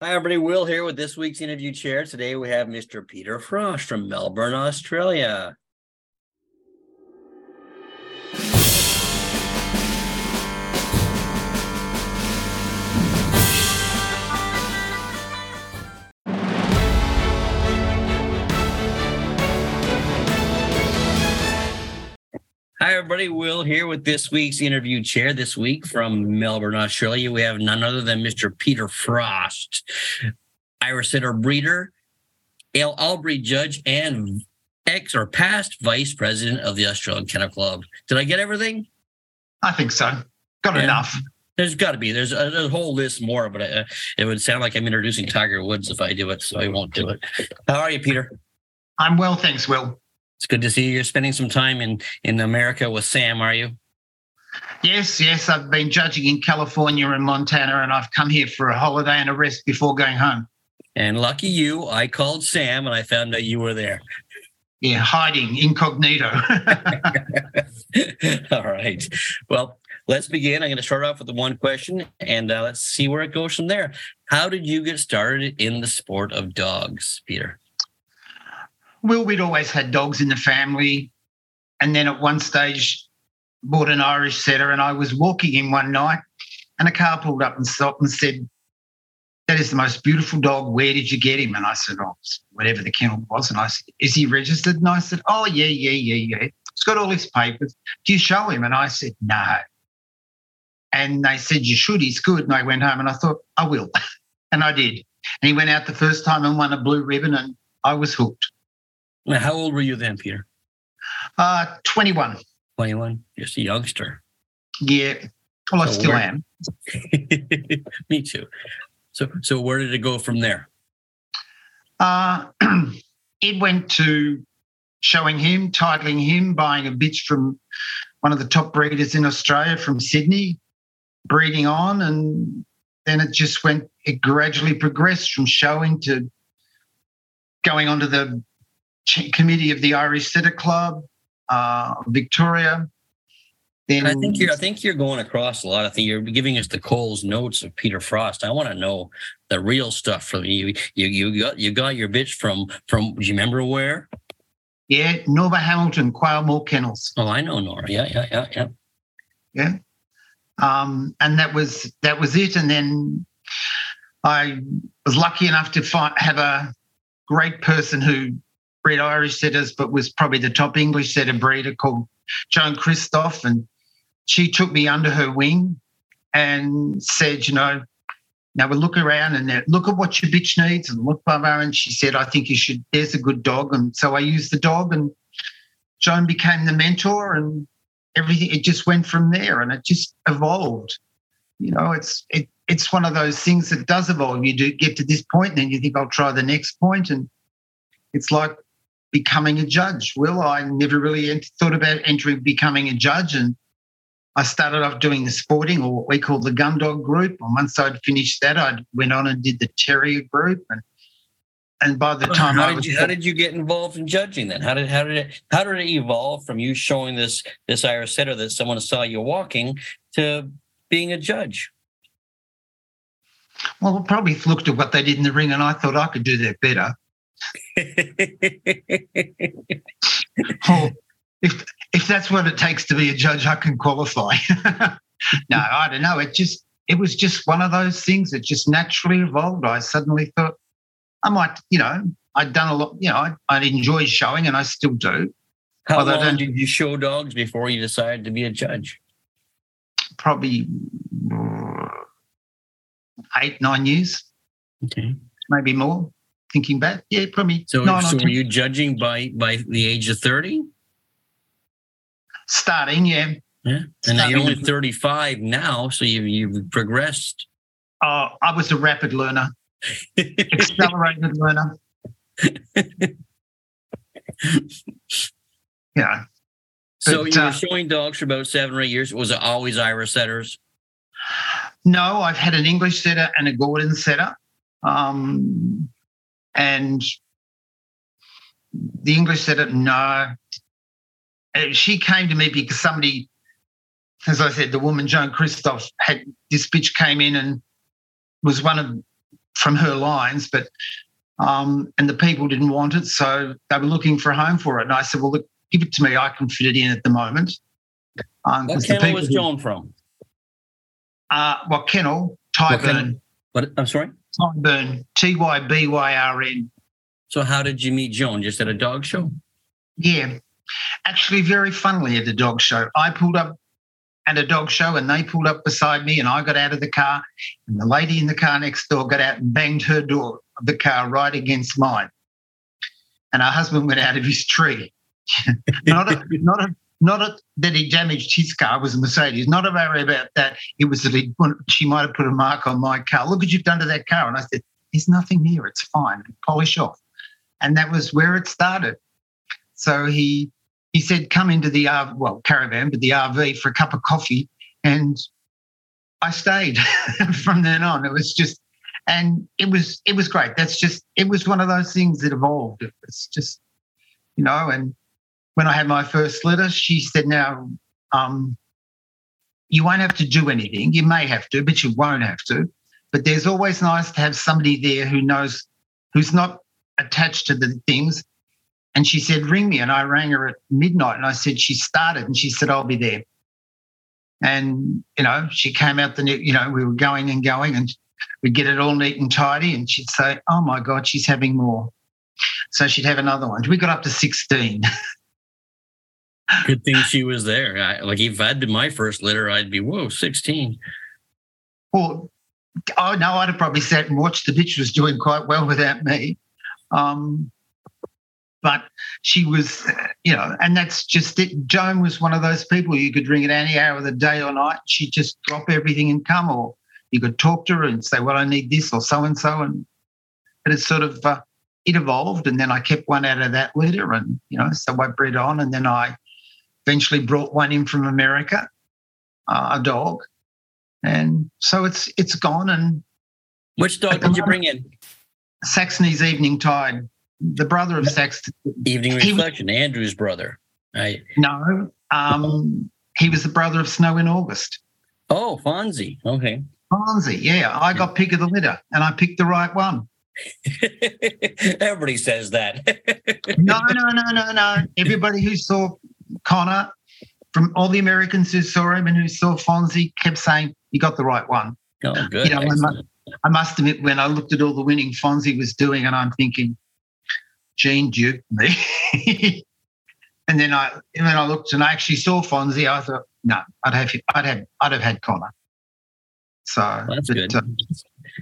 Hi, everybody. Will here with this week's interview chair. Today we have Mr. Peter Frost from Melbourne, Australia. Hi, everybody. Will here with this week's interview chair. This week from Melbourne, Australia, we have none other than Mr. Peter Frost, Irish setter breeder, Ale Albury judge, and ex or past vice president of the Australian Kennel Club. Did I get everything? I think so. Got Yeah. enough. There's got to be. There's a, there's a whole list more, but uh, it would sound like I'm introducing Tiger Woods if I do it, so I won't do it. How are you, Peter? I'm well, thanks, Will. It's good to see you. You're spending some time in in America with Sam, are you? Yes, yes, I've been judging in California and Montana, and I've come here for a holiday and a rest before going home. And lucky you, I called Sam and I found out you were there. Yeah, hiding incognito. All right. Well, let's begin. I'm going to start off with the one question and uh, let's see where it goes from there. How did you get started in the sport of dogs, Peter? Will, we'd always had dogs in the family. And then at one stage, bought an Irish setter, and I was walking in one night, and a car pulled up and stopped and said, That is the most beautiful dog. Where did you get him? And I said, Oh, whatever the kennel was. And I said, Is he registered? And I said, Oh, yeah, yeah, yeah, yeah. He's got all his papers. Do you show him? And I said, No. And they said, You should. He's good. And I went home and I thought, I will. and I did. And he went out the first time and won a blue ribbon, and I was hooked. Now, how old were you then, Peter? Uh, 21. 21. Just a youngster. Yeah. Well, I So still where- am. Me too. So, so where did it go from there? Uh, it went to showing him, titling him, buying a bitch from one of the top breeders in Australia from Sydney, breeding on, and then it just went. It gradually progressed from showing to going onto the committee of the Irish Setter Club, uh, Victoria. Then I think you're. I think you're going across a lot. I think you're giving us the Cole's notes of Peter Frost. I want to know the real stuff from you. You you got you got your bitch from from. Do you remember where? yeah, Norma Hamilton, Quailmore Kennels. Oh, I know Nora. Yeah, yeah, yeah, yeah. yeah um, and that was that was it and then i was lucky enough to find, have a great person who bred irish setters but was probably the top english setter breeder called joan christoph and she took me under her wing and said you know now we'll look around and look at what your bitch needs and look blah blah and she said i think you should there's a good dog and so i used the dog and joan became the mentor and everything it just went from there and it just evolved. You know it's it, it's one of those things that does evolve. You do get to this point and then you think i'll try the next point and it's like becoming a judge well i never really ent- thought about entering becoming a judge and i started off doing the sporting or what we call the gun dog group and once i'd finished that i went on and did the terrier group and and by the time how I did was you how did you get involved in judging then? How did how did it how did it evolve from you showing this this Irish setter that someone saw you walking to being a judge? well I probably looked at what they did in the ring and i thought i could do that better Oh, if if that's what it takes to be a judge, I can qualify. no, I don't know. It just it was just one of those things that just naturally evolved. I suddenly thought I might, you know, I'd done a lot, you know, I, I enjoy showing and I still do. How I long don't- did you show dogs before you decided to be a judge? Probably uh, eight, nine years, Okay. maybe more. Thinking back, yeah, probably So, nine so were you judging by by the age of 30? starting, yeah. Yeah. And now you're only 35 now, so you you've progressed. Oh, I was a rapid learner, accelerated learner. Yeah. so But, you were uh, showing dogs for about seven or eight years. Was it always Irish setters? No, I've had an English setter and a Gordon setter. Um, and the English setter, no. Uh, She came to me because somebody, as I said, the woman Joan Christoph had this bitch came in and was one of from her lines, but um, and the people didn't want it, so they were looking for a home for it. And I said, "Well, look, give it to me. I can fit it in at the moment." Um, what kennel was Joan from? Uh, what kennel? Tybyrn. But I'm sorry. Tybyrn. T Y B Y R N. So how did you meet Joan? Just at a dog show? Yeah, actually, very funnily at a dog show. I pulled up at a dog show and they pulled up beside me and I got out of the car and the lady in the car next door got out and banged her door of the car right against mine. And her husband went out of his tree. not a, not a, not that he damaged his car was a Mercedes. Not a worry about that. It was that he, she might have put a mark on my car. Look what you've done to that car. And I said, "There's nothing here. It's fine. Polish off." And that was where it started. So he he said, "Come into the RV, well caravan, but the RV for a cup of coffee." And I stayed from then on. It was just, and it was it was great. That's just it was one of those things that evolved. It was just, you know, and when I had my first litter, she said, now, um, you won't have to do anything. You may have to, but you won't have to. But there's always nice to have somebody there who knows, who's not attached to the things. And she said, ring me. And I rang her at midnight and I said, she started. And she said, I'll be there. And, you know, she came out the, you know, we were going and going and we'd get it all neat and tidy. And she'd say, oh my God, she's having more. So she'd have another one. We got up to 16. Good thing she was there. I, like if I did my first litter, I'd be whoa, sixteen. Well, oh no, I'd have probably sat and watched. The bitch was doing quite well without me. Um, but she was, you know, and that's just it. Joan was one of those people you could ring at any hour of the day or night. She'd just drop everything and come, or you could talk to her and say, "Well, I need this," or so and so, and but it's sort of uh, it evolved, and then I kept one out of that litter, and you know, so I bred on, and then I eventually brought one in from America, uh, a dog, and so it's it's gone. And which dog did you bring in? Saxony's Evening Tide, the brother of Saxony. Evening Reflection, Andrew's brother. I no, um, he was the brother of Snow in August. Oh, Fonzie. Okay. Fonzie, yeah. I got pick of the litter, and I picked the right one. Everybody says that. no, no, no, no, no. Everybody who saw Connor, from all the Americans who saw him and who saw Fonzie, kept saying, You got the right one. Oh, good. You know, I must, I must, admit, when I looked at all the winning Fonzie was doing, and I'm thinking, Jean duped me. and then I, and then I looked and I actually saw Fonzie. I thought, no, I'd have, I'd have, I'd have had Connor. So that's but, good. Uh,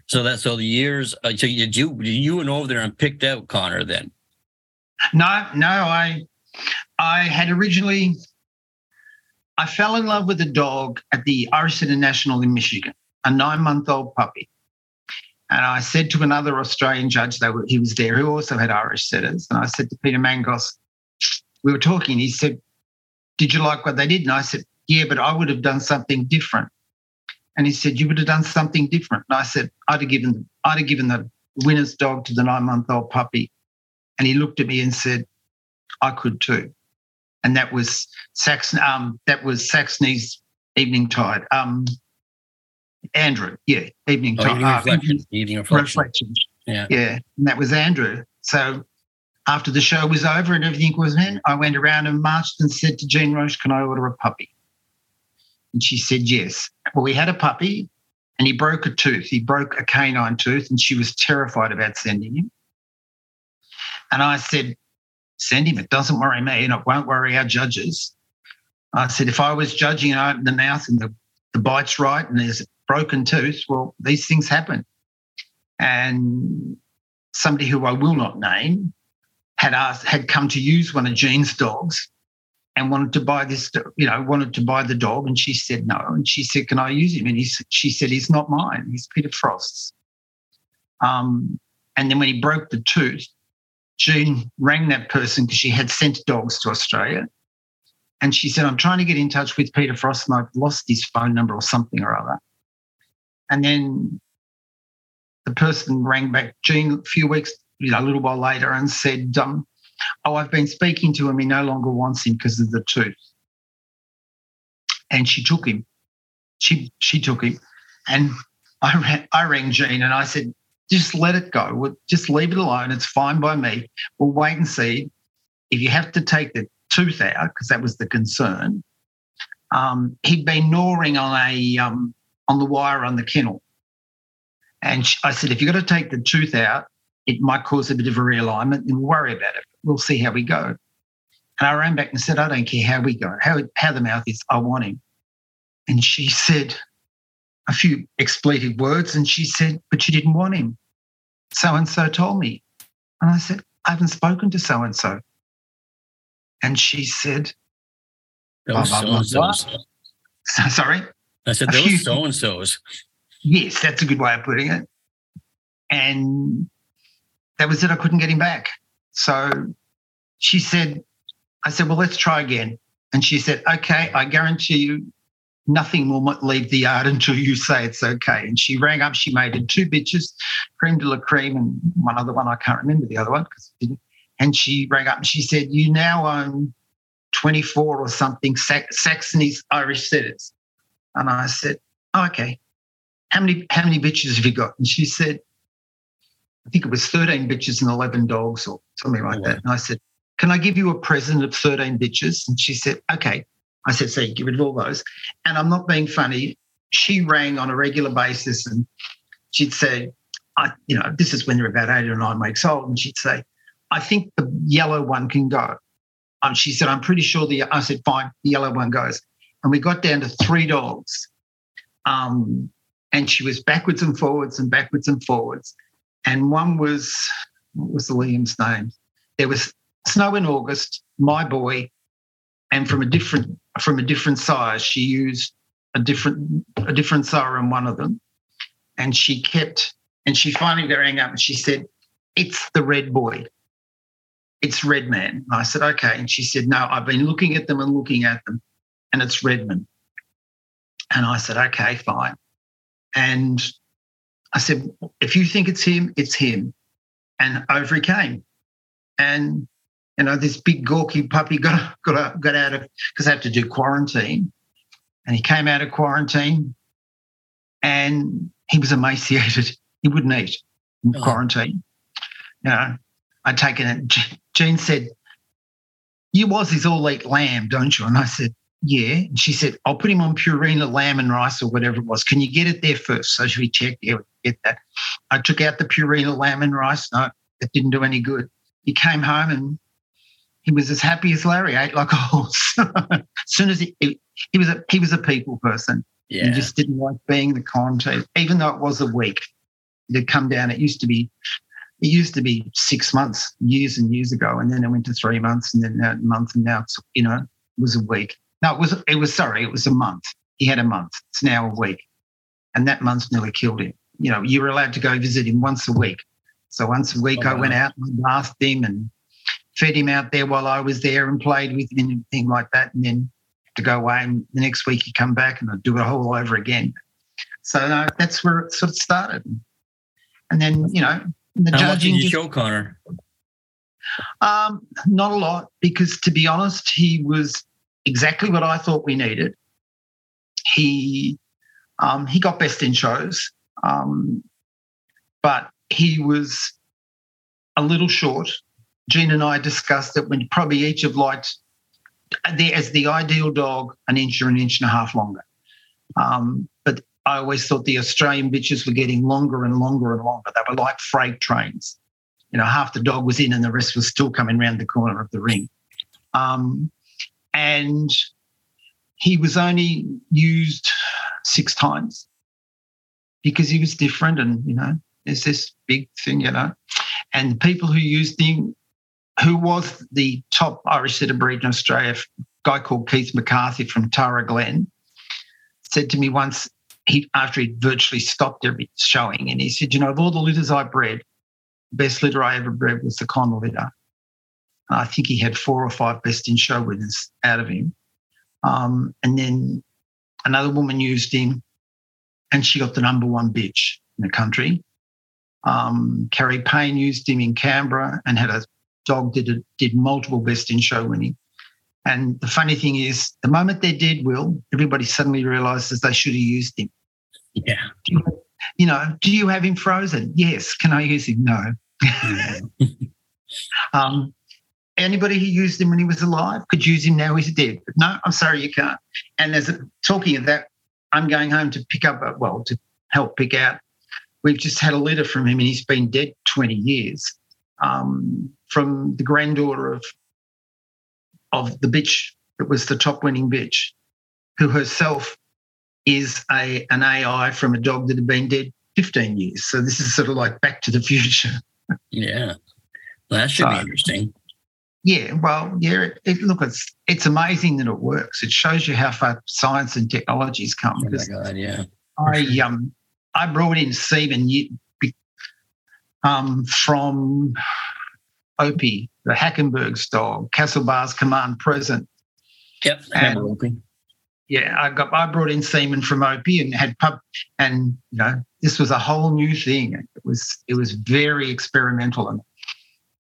so that's so the years. Uh, so you you you went over there and picked out Connor then? No, no, I I had originally, I fell in love with a dog at the Irish International in Michigan, a nine month old puppy. And I said to another Australian judge, that he was there, who also had Irish setters. And I said to Peter Mangos, we were talking. He said, Did you like what they did? And I said, Yeah, but I would have done something different. And he said, You would have done something different. And I said, I'd have given, I'd have given the winner's dog to the nine month old puppy. And he looked at me and said, I could too and that was Saxon. Um, that was Saxony's Evening Tide. Um, Andrew, yeah, Evening oh, Tide. Evening, uh, reflection. evening reflection. reflection. Yeah, yeah, and that was Andrew. So after the show was over and everything was in, I went around and marched and said to Jean Roche, "Can I order a puppy?" And she said yes. Well, we had a puppy, and he broke a tooth. He broke a canine tooth, and she was terrified about sending him. And I said, send him. It doesn't worry me and it won't worry our judges. I said, if I was judging and I open the mouth and the, the bite's right and there's a broken tooth, well, these things happen. And somebody who I will not name had asked, had come to use one of Jean's dogs and wanted to buy this, you know, wanted to buy the dog. And she said no. And she said, can I use him? And he, she said, he's not mine. He's Peter Frost's. Um, and then when he broke the tooth, Jean rang that person because she had sent dogs to Australia. And she said, I'm trying to get in touch with Peter Frost and I've lost his phone number or something or other. And then the person rang back, Jean, a few weeks, you know, a little while later and said, um, Oh, I've been speaking to him. He no longer wants him because of the tooth. And she took him. She she took him. And I, I rang Jean and I said, just let it go. We'll just leave it alone. It's fine by me. We'll wait and see. If you have to take the tooth out, because that was the concern, um, he'd been gnawing on a um, on the wire on the kennel. And I said, if you've got to take the tooth out, it might cause a bit of a realignment and we'll worry about it. We'll see how we go. And I ran back and said, I don't care how we go, how, how the mouth is, I want him. And she said a few expletive words and she said, but you didn't want him. So and so told me. And I said, I haven't spoken to so and so. And she said, those blah, blah, blah, so sorry? I said, those so and so's. Yes, that's a good way of putting it. And that was it. I couldn't get him back. So she said, I said, well, let's try again. And she said, okay, I guarantee you nothing will leave the yard until you say it's okay. And she rang up, she made it two bitches, cream de la cream, and one other one, I can't remember the other one because didn't. And she rang up and she said, You now own 24 or something Saxony's Irish setters. And I said, oh, Okay. How many how many bitches have you got? And she said, I think it was 13 bitches and 11 dogs or something like oh, that. And I said, Can I give you a present of 13 bitches? And she said, Okay. I said, you give rid of all those. And I'm not being funny. She rang on a regular basis and she'd say, I, you know, this is when they're about eight or nine weeks old. And she'd say, I think the yellow one can go. Um, she said, I'm pretty sure the, I said, fine, the yellow one goes. And we got down to three dogs. Um, and she was backwards and forwards and backwards and forwards and one was what was the Liam's name? There was Snow in August, my boy, and from a different from a different size, she used a different a different size in one of them, and she kept and she finally rang up and she said, "It's the red boy." It's Redman. And I said, okay. And she said, no, I've been looking at them and looking at them, and it's Redman. And I said, okay, fine. And I said, if you think it's him, it's him. And over he came. And, you know, this big gawky puppy got, got, got out of, because I had to do quarantine. And he came out of quarantine and he was emaciated. He wouldn't eat in oh. quarantine. You know, I'd taken it. Jean said, You Aussies all eat lamb, don't you? And I said, yeah. And she said, I'll put him on Purina lamb and rice or whatever it was. Can you get it there first? So we checked. Yeah, we get that. I took out the Purina lamb and rice. No, it didn't do any good. He came home and he was as happy as Larry, ate like a horse. as soon as he, he, he was a he was a people person. Yeah. He just didn't like being the quarantine, even though it was a week. It had come down. It used to be it used to be six months, years and years ago, and then it went to three months, and then a month, and now it's you know it was a week. No, it was it was sorry, it was a month. He had a month. It's now a week. And that month's nearly killed him. You know, you were allowed to go visit him once a week. So once a week oh, I went out and bathed him and fed him out there while I was there and played with him and things like that. And then to go away and the next week he'd come back and I'd do it all over again. So no, that's where it sort of started. And then, you know, the How judging. Much did you show Connor? Um, not a lot because to be honest, he was exactly what I thought we needed. He um, he got best in shows, um, but he was a little short. Jean and I discussed that when probably each have liked there as the ideal dog an inch or an inch and a half longer. Um, but I always thought the Australian bitches were getting longer and longer and longer. They were like freight trains. You know, half the dog was in and the rest was still coming around the corner of the ring. Um, and he was only used six times because he was different and you know there's this big thing you know and the people who used him who was the top irish setter breed in australia a guy called keith mccarthy from tara glen said to me once he after he'd virtually stopped every showing and he said you know of all the litters i bred the best litter i ever bred was the Connell litter I think he had four or five best in show winners out of him. Um, and then another woman used him and she got the number one bitch in the country. Um, Carrie Payne used him in Canberra and had a dog did, did multiple best in show winning. And the funny thing is, the moment they did, Will, everybody suddenly realizes they should have used him. Yeah. You, You know, do you have him frozen? Yes. Can I use him? No. um, anybody who used him when he was alive could use him now he's dead. But no, I'm sorry, you can't. And there's a, talking of that, I'm going home to pick up, a, well, to help pick out. We've just had a letter from him, and he's been dead 20 years. Um, from the granddaughter of of the bitch that was the top winning bitch, who herself is a an AI from a dog that had been dead 15 years. So this is sort of like Back to the Future. yeah, well, that should so, be interesting. Yeah, well, yeah. It, it, look, it's it's amazing that it works. It shows you how far science and technology has come. Oh my god, yeah. I um I brought in semen um from Opie, the Hackenberg's dog, Castlebar's command present. Yep, and, Opie. Yeah, I got I brought in semen from Opie and had pub and you know, this was a whole new thing. It was it was very experimental and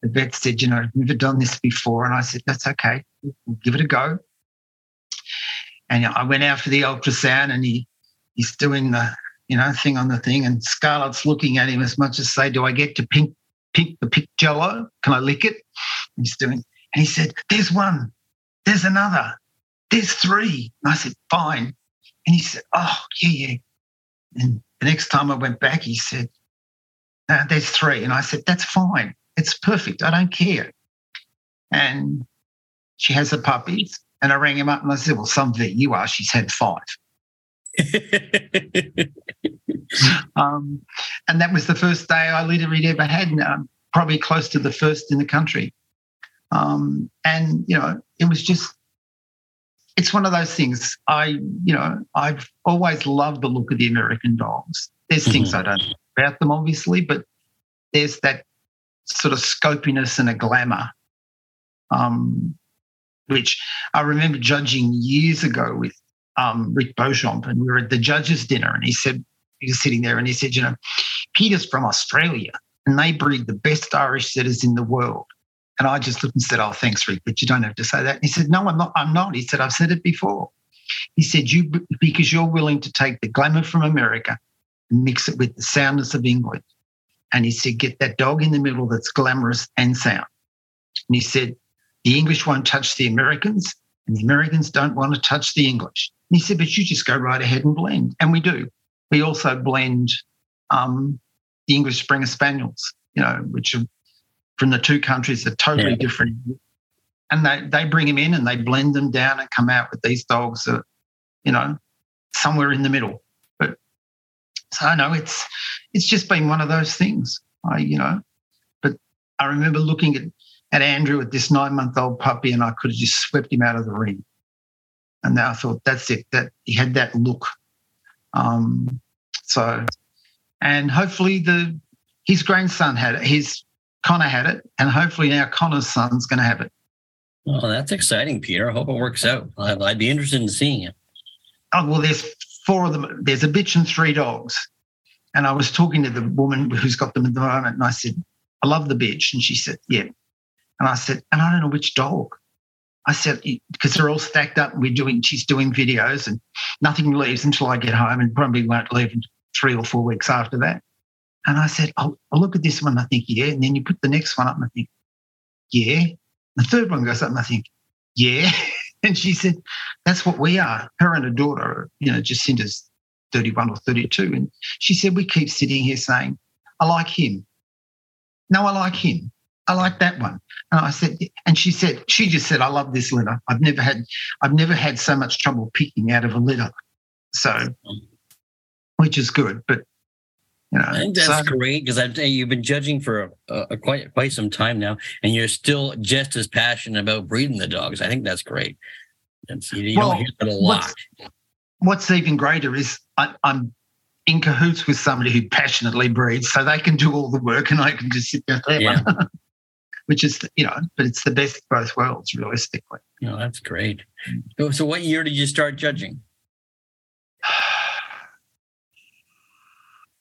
the vet said, you know, I've never done this before. And I said, that's okay. We'll give it a go. And I went out for the ultrasound and he he's doing the, you know, thing on the thing. And Scarlett's looking at him as much as say, do I get to pink, pink the pink jello? Can I lick it? He's doing, and he said, there's one, there's another, there's three. And I said, fine. And he said, oh, yeah, yeah. And the next time I went back, he said, no, there's three. And I said, that's fine. It's perfect. I don't care. And she has the puppies. And I rang him up and I said, Well, some vet you are. She's had five. um, and that was the first day I literally ever had, um, probably close to the first in the country. Um, and, you know, it was just, it's one of those things. I, you know, I've always loved the look of the American dogs. There's mm-hmm. things I don't know about them, obviously, but there's that sort of scopiness and a glamour. Um, which I remember judging years ago with um, Rick Beauchamp, and we were at the judges' dinner, and he said he was sitting there, and he said, "You know, Peter's from Australia, and they breed the best Irish setters in the world." And I just looked and said, "Oh, thanks, Rick, but you don't have to say that." And he said, "No, I'm not. I'm not." He said, "I've said it before." He said, "You because you're willing to take the glamour from America and mix it with the soundness of England." And he said, get that dog in the middle that's glamorous and sound. And he said, the English won't touch the Americans, and the Americans don't want to touch the English. And he said, but you just go right ahead and blend. And we do. We also blend um, the English Springer Spaniels, you know, which are from the two countries are totally yeah. different. And they, they bring them in and they blend them down and come out with these dogs that, you know, somewhere in the middle. But so I know it's it's just been one of those things. I, you know, but I remember looking at, at Andrew with this nine month old puppy and I could have just swept him out of the ring. And now I thought, that's it, that he had that look. Um, so, and hopefully the his grandson had it, his Connor had it, and hopefully now Connor's son's going to have it. Well, that's exciting, Peter. I hope it works out. I'd, I'd be interested in seeing it. Oh, well, there's four of them. There's a bitch and three dogs. And I was talking to the woman who's got them at the moment, and I said, I love the bitch. And she said, Yeah. And I said, And I don't know which dog. I said, because they're all stacked up we're doing, she's doing videos and nothing leaves until I get home and probably won't leave in three or four weeks after that. And I said, oh, I'll, I'll look at this one. I think, yeah. And then you put the next one up and I think, yeah. The third one goes up and I think, yeah. And she said, that's what we are. Her and her daughter, you know, Jacinta's 31 or 32. And she said, We keep sitting here saying, I like him. No, I like him. I like that one. And I said, and she said, she just said, I love this litter. I've never had, I've never had so much trouble picking out of a litter. So, which is good. But you know, I think that's so, great because you've been judging for a, a, quite quite some time now, and you're still just as passionate about breeding the dogs. I think that's great. And you, you well, don't hear that a lot. What's, what's even greater is I, I'm in cahoots with somebody who passionately breeds, so they can do all the work and I can just sit there. Yeah. Which is, you know, but it's the best of both worlds, realistically. Oh, that's great. So, so what year did you start judging?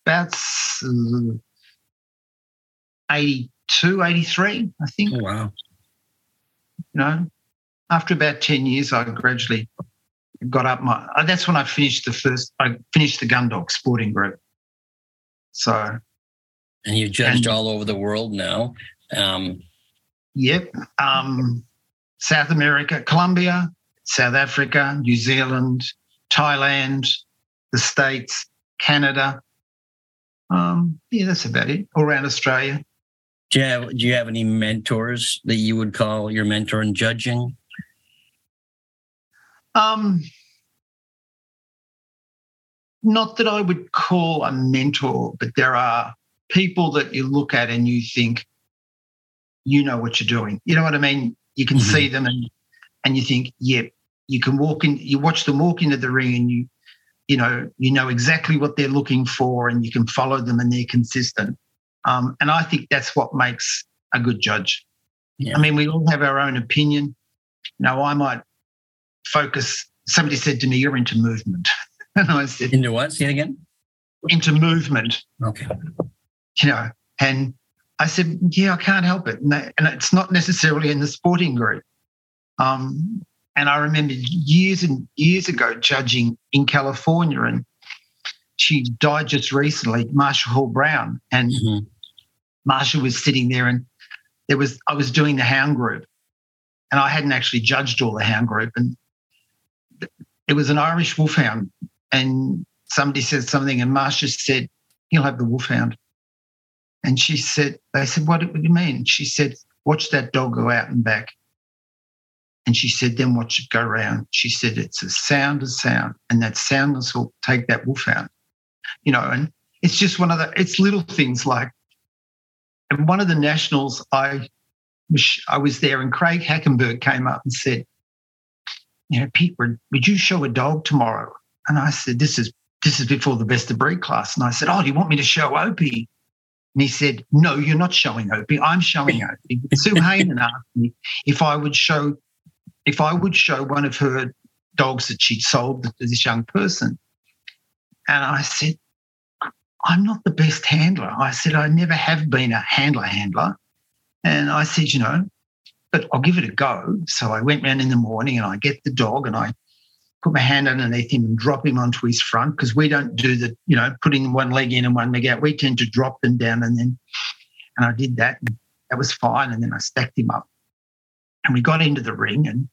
About uh, 82, 83, I think. Oh, wow. You know, after about 10 years, I gradually got up my. Uh, that's when I finished the first. I finished the Gundog Sporting Group, So, and you judged and, all over the world now. Um, yep. Um, South America, Colombia, South Africa, New Zealand, Thailand, the States, Canada. Um, yeah, that's about it. All around Australia. Do you have Do you have any mentors that you would call your mentor in judging? Um, not that I would call a mentor, but there are people that you look at and you think, you know what you're doing. You know what I mean? You can mm-hmm. see them and and you think, yep, yeah, you can walk in, you watch them walk into the ring and you, you know, you know exactly what they're looking for and you can follow them and they're consistent. Um, and I think that's what makes a good judge. Yeah. I mean, we all have our own opinion. You know, I might focus. Somebody said to me, "You're into movement," and I said, "Into what? Say it again." Into movement. Okay. You know, and I said, "Yeah, I can't help it," and, they, and it's not necessarily in the sporting group. Um, and I remember years and years ago judging in California, and she died just recently, Marsha Hall Brown, and mm-hmm. Marsha was sitting there, and there was I was doing the hound group, and I hadn't actually judged all the hound group, and it was an Irish wolfhound, and somebody said something, and Marsha said, "He'll have the wolfhound," and she said, "They said, what, do you mean?" She said, "Watch that dog go out and back." And she said, then watch it go round. She said, it's a sound of sound, and that soundness will take that wolf out. You know, and it's just one of the, it's little things like, and one of the nationals, I I was there, and Craig Hackenberg came up and said, you know, Pete, would, would you show a dog tomorrow? And I said, this is this is before the best of breed class. And I said, oh, do you want me to show Opie? And he said, no, you're not showing Opie. I'm showing Opie. Sue Hayden asked me if I would show if I would show one of her dogs that she'd sold to this young person, and I said, I'm not the best handler. I said, I never have been a handler handler. And I said, you know, but I'll give it a go. So I went round in the morning and I get the dog and I put my hand underneath him and drop him onto his front because we don't do the, you know, putting one leg in and one leg out. We tend to drop them down and then, and I did that. And that was fine. And then I stacked him up and we got into the ring and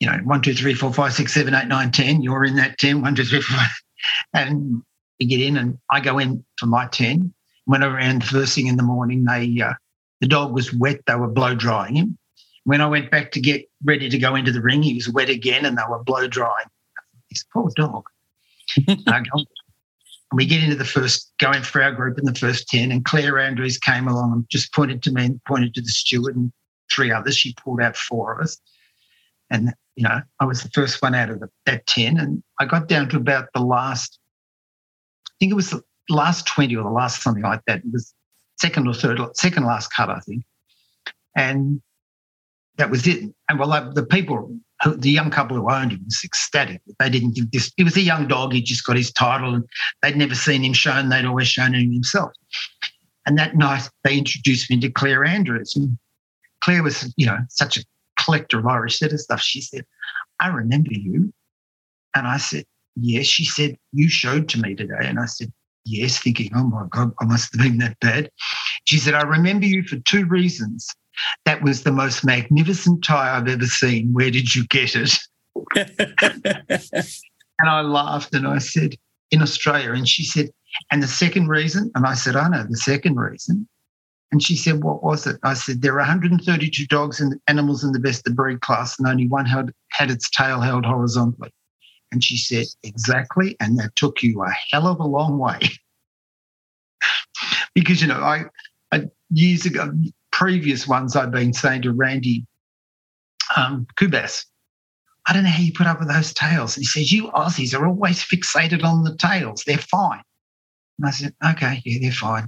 you know, one, two, three, four, five, six, seven, eight, nine, ten. You're in that 10, one, two, three, four. And we get in and I go in for my 10. When I ran the first thing in the morning, they uh, the dog was wet. They were blow drying him. When I went back to get ready to go into the ring, he was wet again and they were blow drying. This poor dog. we get into the first, going for our group in the first 10, and Claire Andrews came along and just pointed to me and pointed to the steward and three others. She pulled out four of us. And you know, I was the first one out of the, that 10. And I got down to about the last, I think it was the last 20 or the last something like that. It was second or third, second last cut, I think. And that was it. And well, the people, the young couple who owned him was ecstatic. They didn't give this, he was a young dog. He just got his title and they'd never seen him shown. They'd always shown him himself. And that night they introduced me to Claire Andrews. And Claire was, you know, such a collector of Irish setter stuff. She said, I remember you. And I said, Yes. She said, You showed to me today. And I said, Yes, thinking, Oh my God, I must have been that bad. She said, I remember you for two reasons. That was the most magnificent tie I've ever seen. Where did you get it? and I laughed and I said, In Australia. And she said, And the second reason? And I said, I know the second reason. And she said, What was it? I said, There are 132 dogs and animals in the best of breed class, and only one had, had its tail held horizontally. And she said, Exactly. And that took you a hell of a long way. because, you know, I, I, years ago, previous ones I've been saying to Randy um, Kubas, I don't know how you put up with those tails. And he says, You Aussies are always fixated on the tails. They're fine. And I said, Okay, yeah, they're fine.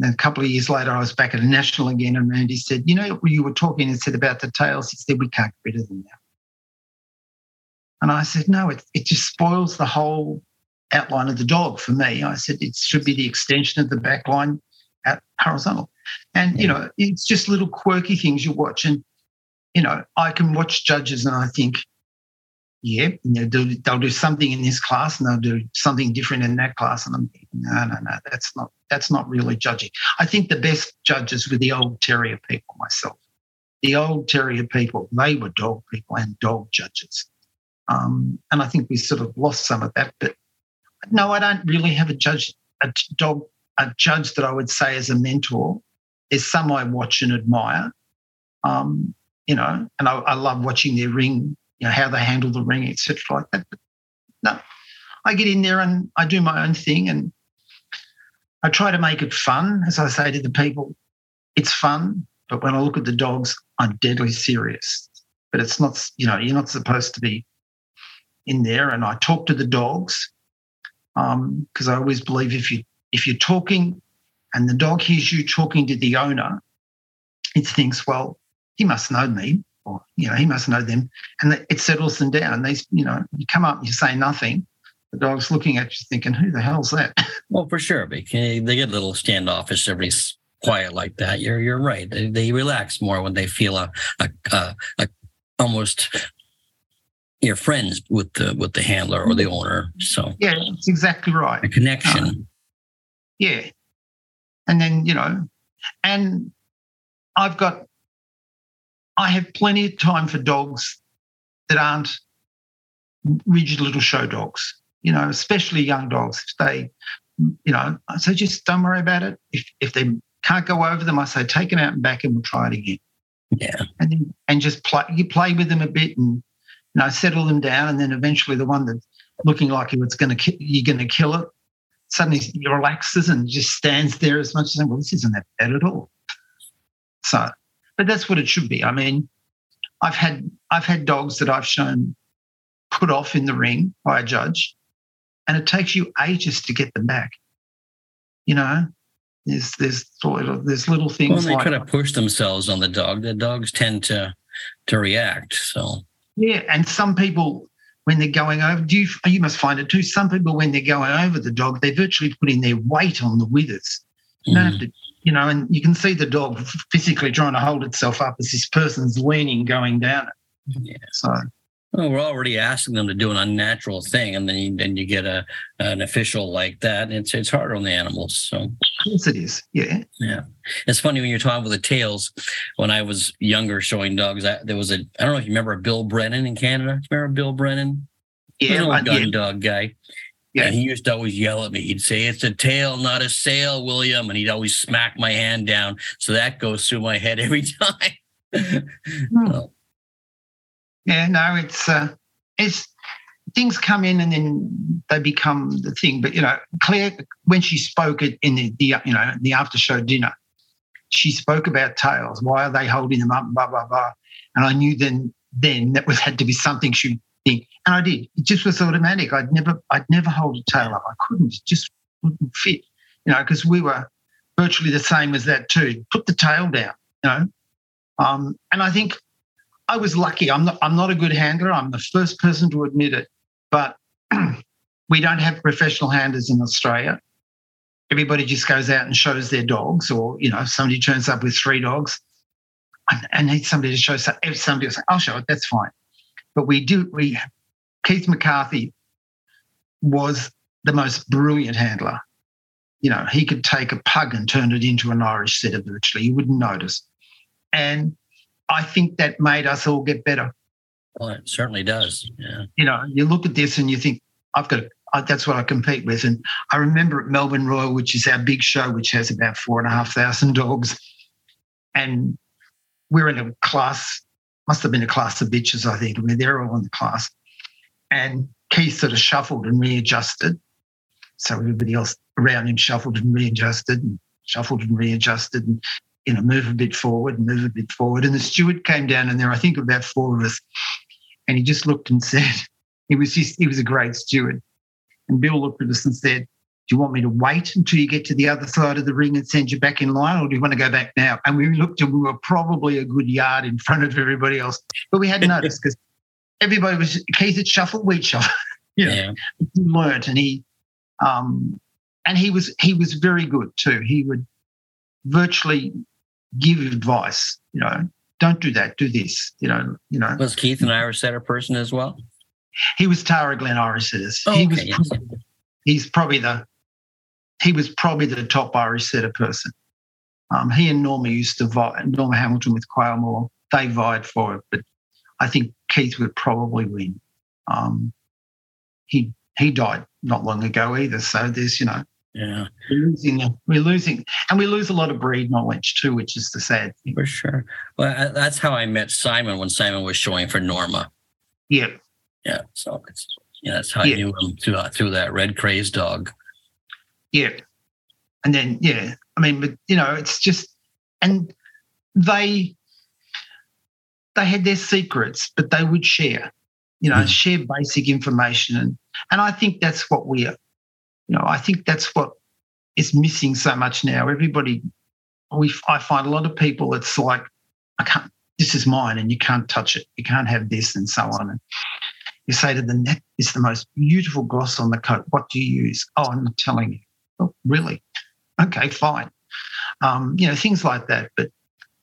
And a couple of years later, I was back at a national again, and Randy said, "You know, you were talking and said about the tails." He said, "We can't get rid of them now." And I said, "No, it it just spoils the whole outline of the dog for me." I said, "It should be the extension of the back line at horizontal." And you know, it's just little quirky things you watch, and you know, I can watch judges and I think, yeah, they'll do, they'll do something in this class and they'll do something different in that class. And I'm thinking, no, no, no, that's not that's not really judging. I think the best judges were the old terrier people myself. The old terrier people, they were dog people and dog judges. Um, and I think we sort of lost some of that. But no, I don't really have a judge, a dog, a judge that I would say as a mentor. There's some I watch and admire, um, you know, and I, I love watching their ring you know, how they handle the ring, etc. like that. But no, I get in there and I do my own thing and I try to make it fun. As I say to the people, it's fun, but when I look at the dogs, I'm deadly serious. But it's not, you know, you're not supposed to be in there. And I talk to the dogs because um, I always believe if you if you're talking and the dog hears you talking to the owner, it thinks, well, he must know me or you know he must know them. And it settles them down. These you know you come up and you say nothing. The dog's looking at you thinking who the hell's that? Well for sure because they get a little standoffish everybody's quiet like that. You're you're right. They, they relax more when they feel a, a, a, a almost you're friends with the with the handler or the owner. So yeah that's exactly right. a connection. Um, yeah and then you know and i've got I have plenty of time for dogs that aren't rigid little show dogs, you know, especially young dogs. If they, you know, I say just don't worry about it. If if they can't go over them, I say take them out and back and we'll try it again. Yeah. And then, and just play you play with them a bit and you know settle them down and then eventually the one that's looking like it's going to you're going to kill it suddenly relaxes and just stands there as much as saying, well this isn't that bad at all so but that's what it should be. I mean, I've had I've had dogs that I've shown put off in the ring by a judge, and it takes you ages to get them back. You know, there's there's there's little things. Well, they like, try to push themselves on the dog. The dogs tend to to react. So yeah, and some people when they're going over, do you you must find it too. Some people when they're going over the dog, they're virtually putting their weight on the withers. You don't mm. have to you know, and you can see the dog physically trying to hold itself up as this person's leaning going down it. Yeah. So. Well, we're already asking them to do an unnatural thing, and then you, then you get a an official like that, and it's it's harder on the animals. So yes, it is. Yeah, yeah. It's funny when you're talking about the tails. When I was younger, showing dogs, I, there was a I don't know if you remember Bill Brennan in Canada. Remember Bill Brennan? Yeah, an old gun yeah. dog guy. Yeah. And he used to always yell at me. He'd say, It's a tail, not a sail, William. And he'd always smack my hand down. So that goes through my head every time. hmm. Yeah, no, it's uh it's things come in and then they become the thing. But you know, Claire, when she spoke it in the, the you know the after show dinner, she spoke about tails. Why are they holding them up? Blah blah blah. And I knew then then that was had to be something she thing. And I did. It just was automatic. I'd never, I'd never hold a tail up. I couldn't. It just wouldn't fit. You know, because we were virtually the same as that too. Put the tail down. You know, um, and I think I was lucky. I'm not. I'm not a good handler. I'm the first person to admit it. But we don't have professional handlers in Australia. Everybody just goes out and shows their dogs, or you know, somebody turns up with three dogs. I, need somebody to show. If somebody say, "I'll show it," that's fine. But we do, we, Keith McCarthy was the most brilliant handler. You know, he could take a pug and turn it into an Irish setter virtually. You wouldn't notice. And I think that made us all get better. Well, it certainly does. Yeah. You know, you look at this and you think, I've got, I, that's what I compete with. And I remember at Melbourne Royal, which is our big show, which has about four and a half thousand dogs. And we're in a class must have been a class of bitches, I think. I mean, they're all in the class. And Keith sort of shuffled and readjusted. So everybody else around him shuffled and readjusted and shuffled and readjusted and, you know, move a bit forward and move a bit forward. And the steward came down and there, I think, about four of us. And he just looked and said, he was just, he was a great steward. And Bill looked at us and said, do you want me to wait until you get to the other side of the ring and send you back in line, or do you want to go back now? And we looked and we were probably a good yard in front of everybody else, but we hadn't noticed because everybody was Keith had shuffled, we'd shuffle. you know, yeah. He learned, and he, um, and he was he was very good too. He would virtually give advice. You know, don't do that, do this. You know, you know. Was Keith an Irish setter person as well? he was Tara Glen Irish setters. Oh, he okay, was yes. probably, he's probably the he was probably the top Irish setter person. Um, he and Norma used to vie. Norma Hamilton with Quailmore, they vied for it, but I think Keith would probably win. Um, he he died not long ago either, so there's you know Yeah, we're losing we're losing and we lose a lot of breed knowledge too, which is the sad thing. for sure. Well, that's how I met Simon when Simon was showing for Norma. Yeah, Yeah, so it's yeah, that's how Yeah. I knew him through uh, through that red crazed dog. yeah, and then yeah, I mean, but you know, it's just and they they had their secrets, but they would share, you know, Mm. share basic information, and and I think that's what we are. You know, I think that's what is missing so much now. Everybody, we I find a lot of people. It's like I can't. This is mine, and you can't touch it. You can't have this, and so on. And you say to the "That is the most beautiful gloss on the coat. What do you use?" Oh, I'm not telling you. Oh, really? Okay, fine. Um, you know, things like that. But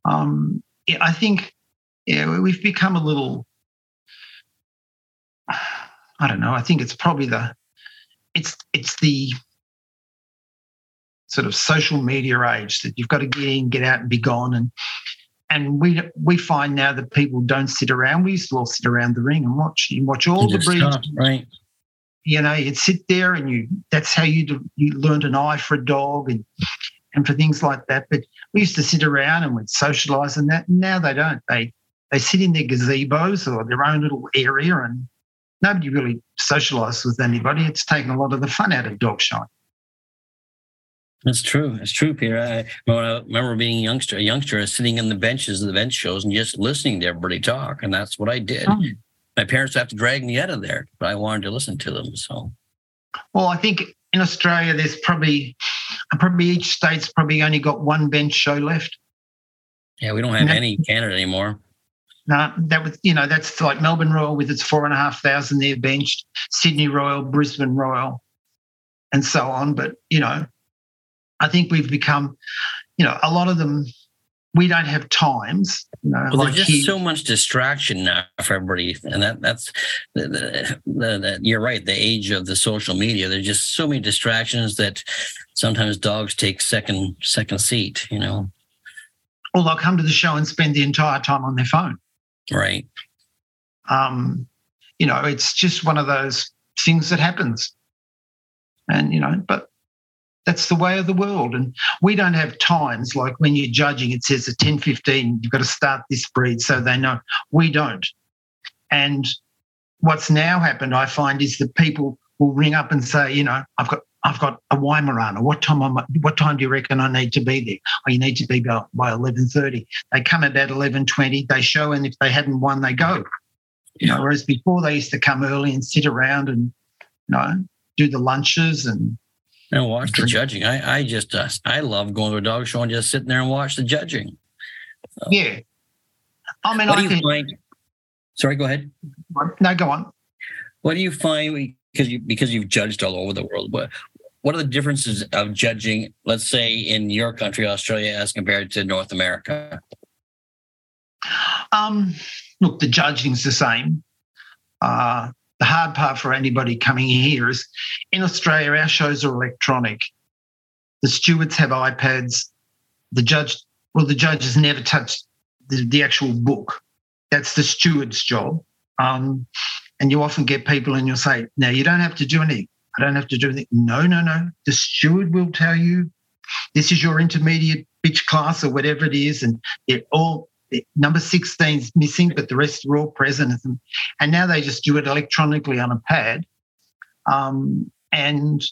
um, yeah, I think yeah, we've become a little. I don't know. I think it's probably the, it's it's the sort of social media age that you've got to get in, get out, and be gone. And and we we find now that people don't sit around. We used to all sit around the ring and watch. You watch all the breeds right? you know you'd sit there and you that's how you you learned an eye for a dog and and for things like that but we used to sit around and we'd socialize and that now they don't they they sit in their gazebos or their own little area and nobody really socializes with anybody it's taken a lot of the fun out of dog showing That's true. It's true, Peter. I I remember being a youngster, a youngster sitting in the benches of the bench shows and just listening to everybody talk, and that's what I did. Oh. My parents have to drag me out of there, but I wanted to listen to them. So well i think in australia there's probably uh, probably each state's probably only got one bench show left yeah, we don't have any in Canada anymore. No, that was you know that's like Melbourne Royal with its four and a half thousand there benched, Sydney Royal, Brisbane Royal, and so on. But you know, I think we've become, you know, a lot of them. We don't have times. You know, Well, like there's here- just so much distraction now for everybody, and that that's the, the, the, the, you're right. The age of the social media, there's just so many distractions that sometimes dogs take second second seat. You know, or they'll come to the show and spend the entire time on their phone. Right? Um, you know, it's just one of those things that happens. And, you know, but that's the way of the world. And we don't have times like when you're judging, it says at 10 15, you've got to start this breed so they know. We don't. And what's now happened, I find, is that people will ring up and say, you know, I've got I've got a Weimaraner. What time am I, what time do you reckon I need to be there? Oh, you need to be by, by 11.30. They come about 11.20, they show, and if they hadn't won, they go. You know, whereas before they used to come early and sit around and, you know, do the lunches and And watch the judging. I I just uh, I love going to a dog show and just sitting there and watch the judging. yeah. I mean, What I do you think, find? Sorry, go ahead. no, go on. What do you find because you because you've judged all over the world? What what are the differences of judging, let's say, in your country, Australia, as compared to North America? Um, look, the judging's the same. Uh, the hard part for anybody coming here is in Australia, our shows are electronic. The stewards have iPads. The judge, well, the judges never touch the, the actual book. That's the steward's job. Um, and you often get people and you'll say, now you don't have to do anything. I don't have to do anything. No, no, no. The steward will tell you this is your intermediate bitch class or whatever it is. And they're all number 16 is missing, but the rest are all present. And now they just do it electronically on a pad. Um, and as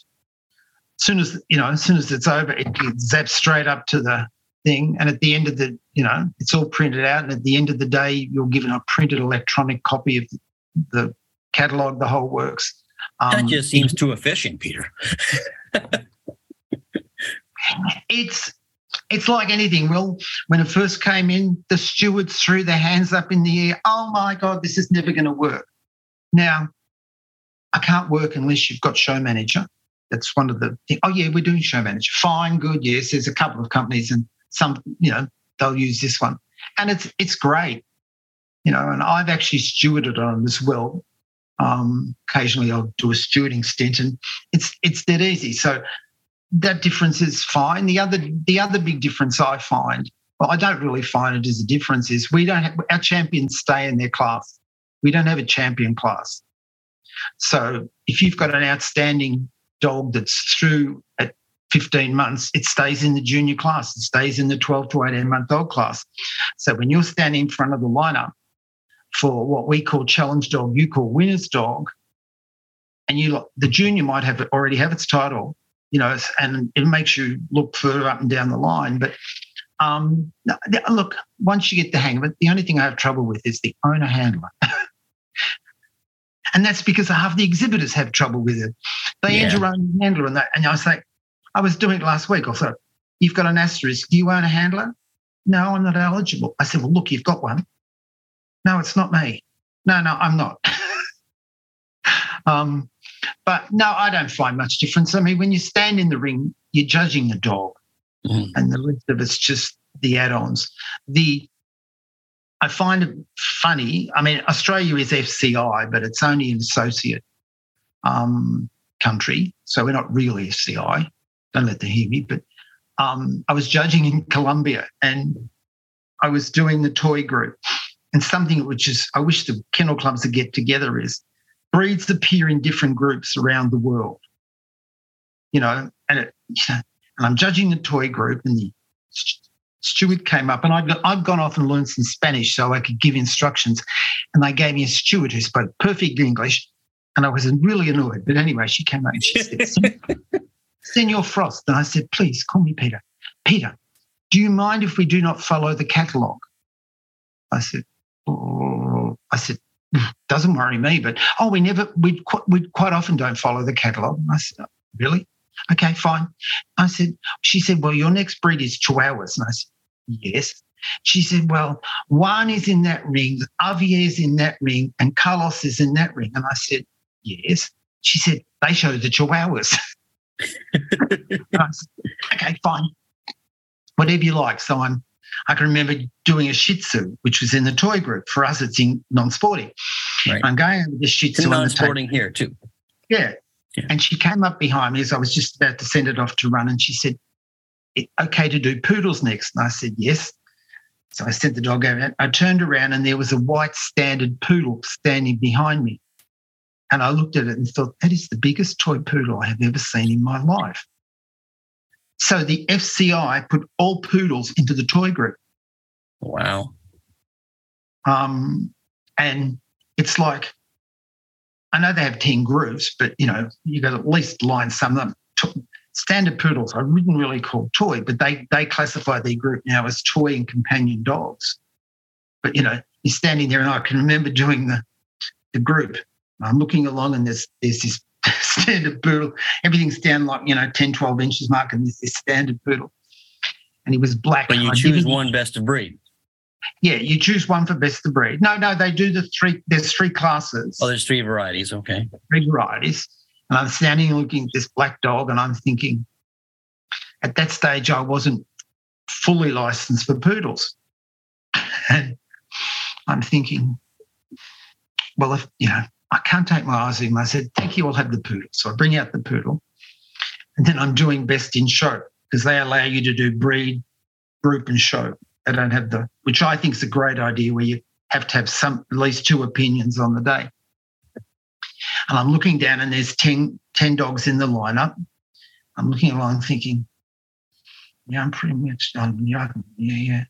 soon as you know, as soon as it's over, it zaps straight up to the thing. And at the end of the, you know, it's all printed out. And at the end of the day, you're given a printed electronic copy of the catalogue, the whole works. That Um, just seems too efficient, Peter. it's it's like anything. Well, when it first came in, the stewards threw their hands up in the air. Oh my God, this is never going to work. Now, I can't work unless you've got show manager. That's one of the things. Oh yeah, we're doing show manager. Fine, good. Yes, there's a couple of companies, and some, you know, they'll use this one, and it's it's great. You know, and I've actually stewarded on as well. Um, occasionally, I'll do a stewarding stint, and it's it's that easy. So that difference is fine. The other the other big difference I find, well, I don't really find it as a difference, is we don't have, our champions stay in their class. We don't have a champion class. So if you've got an outstanding dog that's through at 15 months, it stays in the junior class. It stays in the 12 to 18 month old class. So when you're standing in front of the lineup for what we call challenge dog, you call winner's dog, and you the junior might have already have its title, you know, and it makes you look further up and down the line. But um, look, once you get the hang of it, the only thing I have trouble with is the owner handler. and that's because half the exhibitors have trouble with it. They yeah. enter own handler, and that, and I say, I was doing it last week. I thought, you've got an asterisk. Do you own a handler? No, I'm not eligible. I said, well, look, you've got one. No, it's not me. No, no, I'm not. um, but no, I don't find much difference. I mean, when you stand in the ring, you're judging the dog, mm. and the rest of it's just the add-ons. The I find it funny. I mean, Australia is FCI, but it's only an associate um, country, so we're not really FCI. Don't let them hear me. But um, I was judging in Colombia, and I was doing the toy group, and something which is I wish the kennel clubs would get together is breeds appear in different groups around the world. You know, and it, and I'm judging the toy group, and the steward came up, and I'd, I'd gone off and learned some Spanish so I could give instructions, and they gave me a steward who spoke perfect English, and I was really annoyed. But anyway, she came up and she said, Senor Frost, and I said, please call me Peter. Peter, do you mind if we do not follow the catalogue? I said. I said, hmm, doesn't worry me, but oh, we never, we we quite often don't follow the catalogue. I said, oh, really? Okay, fine. I said, she said, well, your next breed is Chihuahuas. And I said, yes. She said, well, Juan is in that ring, Javier is in that ring, and Carlos is in that ring. And I said, yes. She said, they show the Chihuahuas. said, okay, fine. Whatever you like. So I'm I can remember doing a Shih Tzu, which was in the toy group. For us, it's in non-sporting. Right. I'm going over the Shih Tzu. It's non-sporting here too. Yeah. yeah. And she came up behind me as I was just about to send it off to run, and she said, "Okay to do poodles next." And I said, "Yes." So I sent the dog over. I turned around, and there was a white standard poodle standing behind me. And I looked at it and thought, that is the biggest toy poodle I have ever seen in my life. So the FCI put all poodles into the toy group. Wow. Um, and it's like, I know they have 10 groups, but you know, you got at least line some of them. Standard poodles, I wouldn't really call toy, but they they classify their group now as toy and companion dogs. But you know, you're standing there, and I can remember doing the the group. I'm looking along, and there's there's this standard poodle. Everything's down like, you know, 10, 12 inches mark, and this is standard poodle. And he was black. But you I choose one best of breed. Yeah, you choose one for best of breed. No, no, they do the three, there's three classes. Oh, there's three varieties. Okay. Three varieties. And I'm standing looking at this black dog, and I'm thinking, at that stage, I wasn't fully licensed for poodles. and I'm thinking, well, if, you know, I can't take my eyes off him. I said, Thank you, I'll have the poodle. So I bring out the poodle. And then I'm doing best in show because they allow you to do breed, group, and show. They don't have the, which I think is a great idea where you have to have some at least two opinions on the day. And I'm looking down and there's 10, 10 dogs in the lineup. I'm looking along thinking, yeah, I'm pretty much done. Yeah, yeah, yeah.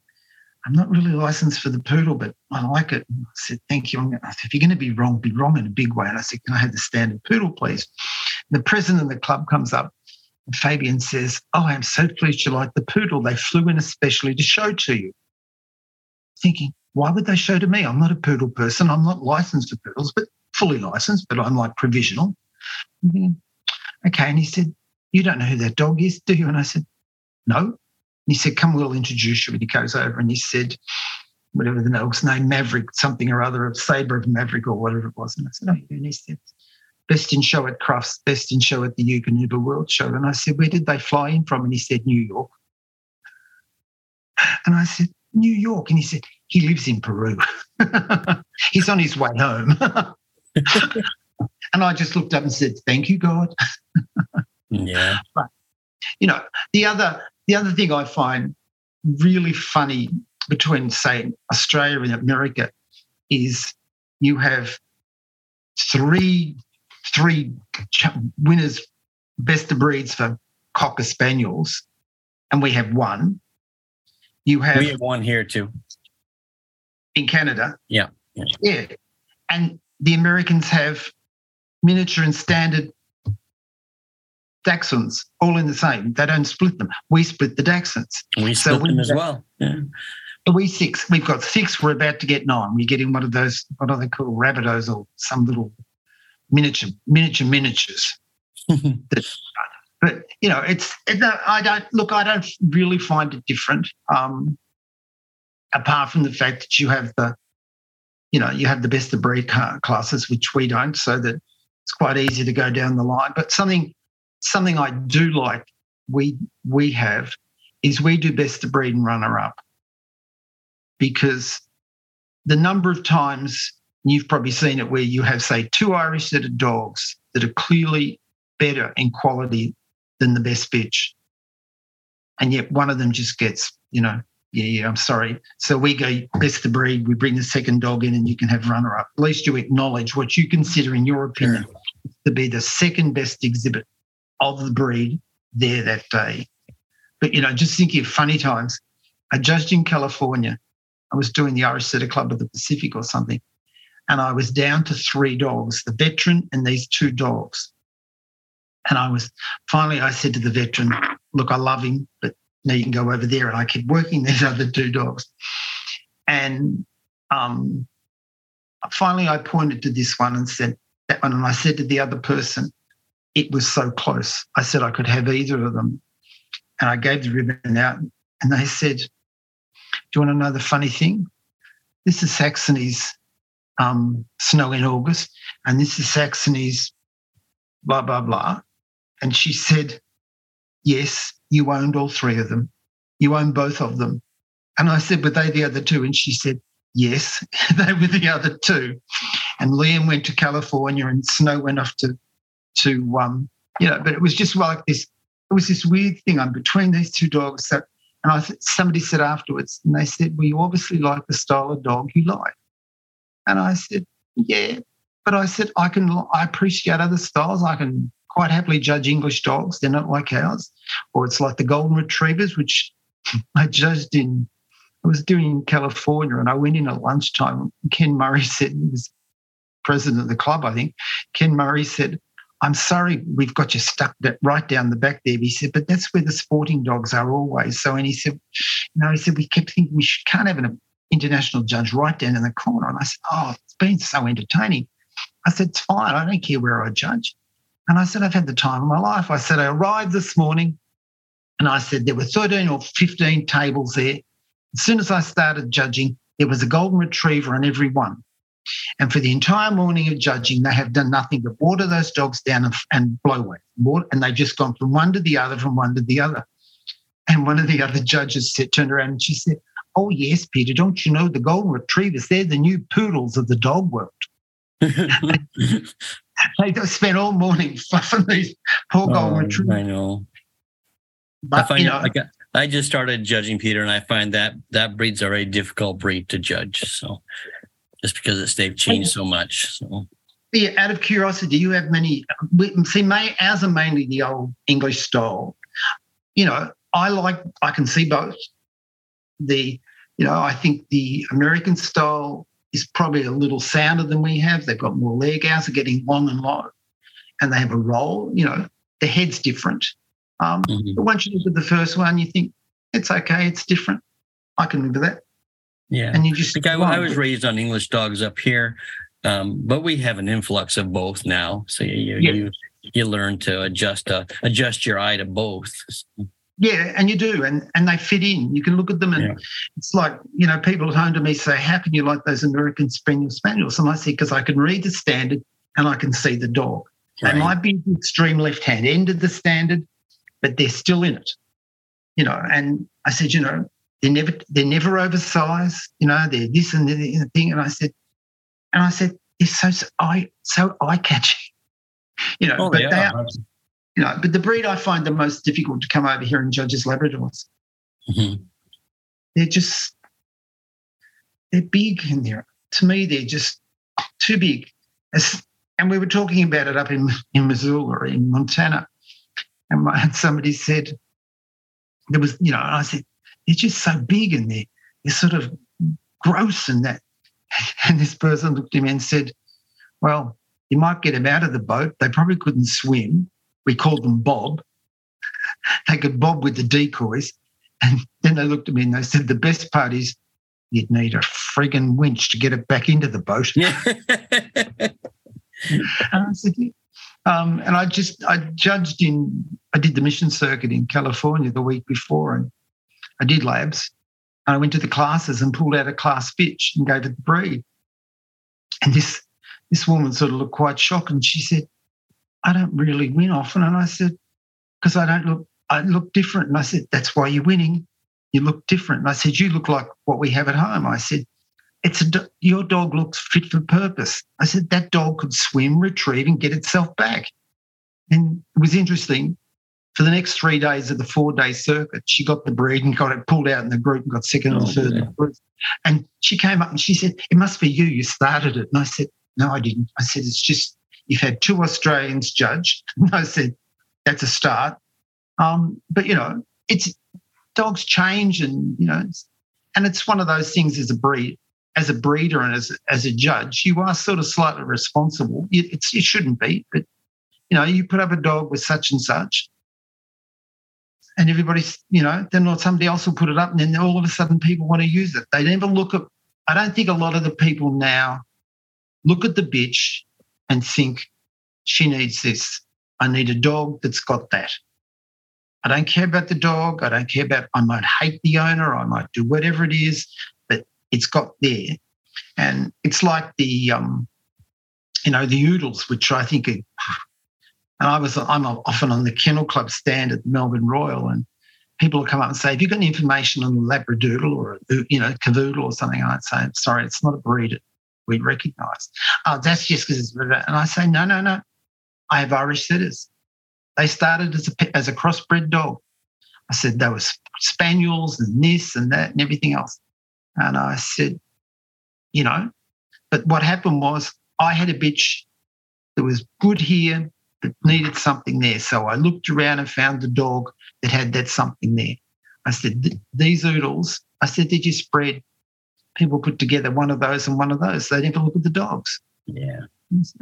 I'm not really licensed for the poodle, but I like it. I said, thank you. I said, if you're going to be wrong, be wrong in a big way. And I said, can I have the standard poodle, please? And the president of the club comes up and Fabian says, oh, I'm so pleased you like the poodle. They flew in especially to show to you. Thinking, why would they show to me? I'm not a poodle person. I'm not licensed for poodles, but fully licensed, but I'm like provisional. Thinking, okay. And he said, you don't know who that dog is, do you? And I said, no he said, Come, we'll introduce you. And he goes over and he said, whatever the dog's name, Maverick, something or other, of saber of Maverick or whatever it was. And I said, Oh, yeah. And he said, Best in show at Crufts, best in show at the Eukanuba World Show. And I said, Where did they fly in from? And he said, New York. And I said, New York. And he said, He lives in Peru. He's on his way home. And I just looked up and said, "Thank you, God." yeah. But, you know, the other the other thing I find really funny between, say, Australia and America is you have three three winners best of breeds for cocker spaniels, and we have one. You have we have one here too in Canada. Yeah, yeah, yeah. and the Americans have miniature and standard Dachshunds, all in the same. They don't split them. We split the Dachshunds. We split so them as well. Yeah. We six. We've got six. We're about to get nine. We're getting one of those. What are they called? Rabbitohs or some little miniature miniature miniatures. but you know, it's it, I don't look. I don't really find it different. Um, apart from the fact that you have the, you know, you have the best of breed classes, which we don't, so that it's quite easy to go down the line. But something something I do like we we have is we do best of breed and runner up because the number of times you've probably seen it where you have say two Irish setter dogs that are clearly better in quality than the best bitch, and yet one of them just gets you know yeah, yeah, I'm sorry. So we go best of breed. We bring the second dog in, and you can have runner up. At least you acknowledge what you consider, in your opinion, to be the second best exhibit of the breed there that day. But, you know, just thinking of funny times, I judged in California. I was doing the Irish Setter Club of the Pacific or something. And I was down to three dogs, the veteran and these two dogs. And I was finally, I said to the veteran, Look, I love him, but now you can go over there. And I kept working these other two dogs. And um, finally, I pointed to this one and said, That one. And I said to the other person, it was so close. I said I could have either of them. And I gave the ribbon out, and they said, Do you want to know the funny thing? This is Saxony's um, Snow in August, and this is Saxony's blah, blah, blah. And she said, Yes, you owned all three of them. You own both of them. And I said, Were they the other two? And she said, Yes, they were the other two. And Liam went to California and Snow went off to to um, you know, but it was just like this. It was this weird thing. I'm between these two dogs. That, and I somebody said afterwards, and they said, "Well, you obviously like the style of dog you like." And I said, "Yeah," but I said, "I can. I appreciate other styles. I can quite happily judge English dogs. They're not like ours, or it's like the golden retrievers, which I judged in. I was doing in California, and I went in at lunchtime. Ken Murray said, he was president of the club, I think. Ken Murray said, I'm sorry, we've got you stuck right down the back there. He said, but that's where the sporting dogs are always. So, and he said, you know, he said, we kept thinking we can't have an international judge right down in the corner. And I said, oh, it's been so entertaining. I said, it's fine. I don't care where I judge. And I said, I've had the time of my life. I said, I arrived this morning and I said, there were 13 or 15 tables there. As soon as I started judging, there was a golden retriever on every one. And for the entire morning of judging, they have done nothing but water those dogs down and, and blow away. And they've just gone from one to the other, from one to the other. And one of the other judges said, turned around and she said, Oh, yes, Peter, don't you know the golden retrievers? They're the new poodles of the dog world. they spent all morning fluffing these poor oh, golden retrievers. I know. But, I find you know, like I just started judging Peter, and I find that that breed's are a very difficult breed to judge. So just because it's they've changed so much. So. Yeah, out of curiosity, do you have many? See, my ours are mainly the old English style. You know, I like, I can see both. The, you know, I think the American style is probably a little sounder than we have. They've got more leg. Ours are getting long and low, and they have a roll. You know, the head's different. Um, mm-hmm. But once you look at the first one, you think it's okay, it's different. I can live with that. Yeah. And you just, like I, I, was raised on English dogs up here, um, but we have an influx of both now. So you, yeah. you, you learn to adjust, uh, adjust your eye to both. Yeah, and you do, and and they fit in. You can look at them, and yeah. it's like you know, people at home to me say, "How can you like those American Spaniel Spaniels?" And I say, "Because I can read the standard and I can see the dog. Right. They might be the extreme left-hand end of the standard, but they're still in it, you know." And I said, you know, they're never they're never oversized. You know, they're this and the thing. And I said, and I said, they're so eye so eye catching. you know, oh, but yeah. they are, you know, but the breed I find the most difficult to come over here and judge is Labradors. Mm-hmm. They're just they're big in there. To me, they're just too big. As, and we were talking about it up in in Missoula, in Montana, and my, somebody said there was, you know, and I said they're just so big and they're they're sort of gross and that. And this person looked at me and said, "Well, you might get them out of the boat. They probably couldn't swim. We called them Bob. they could bob with the decoys. And then they looked at me and they said, the best part is you'd need a frigging winch to get it back into the boat. and I said, um, and I just, I judged in, I did the mission circuit in California the week before and I did labs. And I went to the classes and pulled out a class bitch and gave it the breed. And this this woman sort of looked quite shocked and she said, I don't really win often. And I said, because I don't look, I look different. And I said, that's why you're winning. You look different. And I said, you look like what we have at home. I said, it's a, your dog looks fit for purpose. I said, that dog could swim, retrieve, and get itself back. And it was interesting. For the next three days of the four day circuit, she got the breed and got it pulled out in the group and got second oh, or third. Yeah. And she came up and she said, It must be you. You started it. And I said, no, I didn't. I said, it's just, you've had two Australians judge. And I said, that's a start. Um, but, you know, it's dogs change and, you know, it's, and it's one of those things as a breed, as a breeder and as, as a judge, you are sort of slightly responsible. It, it's, it shouldn't be, but, you know, you put up a dog with such and such, and everybody's, you know, then somebody else will put it up, and then all of a sudden people want to use it. They never look at, I don't think a lot of the people now look at the bitch and think, she needs this. I need a dog that's got that. I don't care about the dog. I don't care about, I might hate the owner. I might do whatever it is, but it's got there. And it's like the, um, you know, the oodles, which I think are, and I was, I'm often on the Kennel Club stand at Melbourne Royal and people will come up and say, have you got any information on the Labradoodle or, you know, Cavoodle or something? I'd say, sorry, it's not a breed we recognise. Oh, that's just because it's and I say, no, no, no. I have Irish setters. They started as a as a crossbred dog. I said they were spaniels and this and that and everything else. And I said, you know, but what happened was I had a bitch that was good here but needed something there. So I looked around and found the dog that had that something there. I said, these oodles, I said, they're just bred people put together one of those and one of those. They never look at the dogs. Yeah.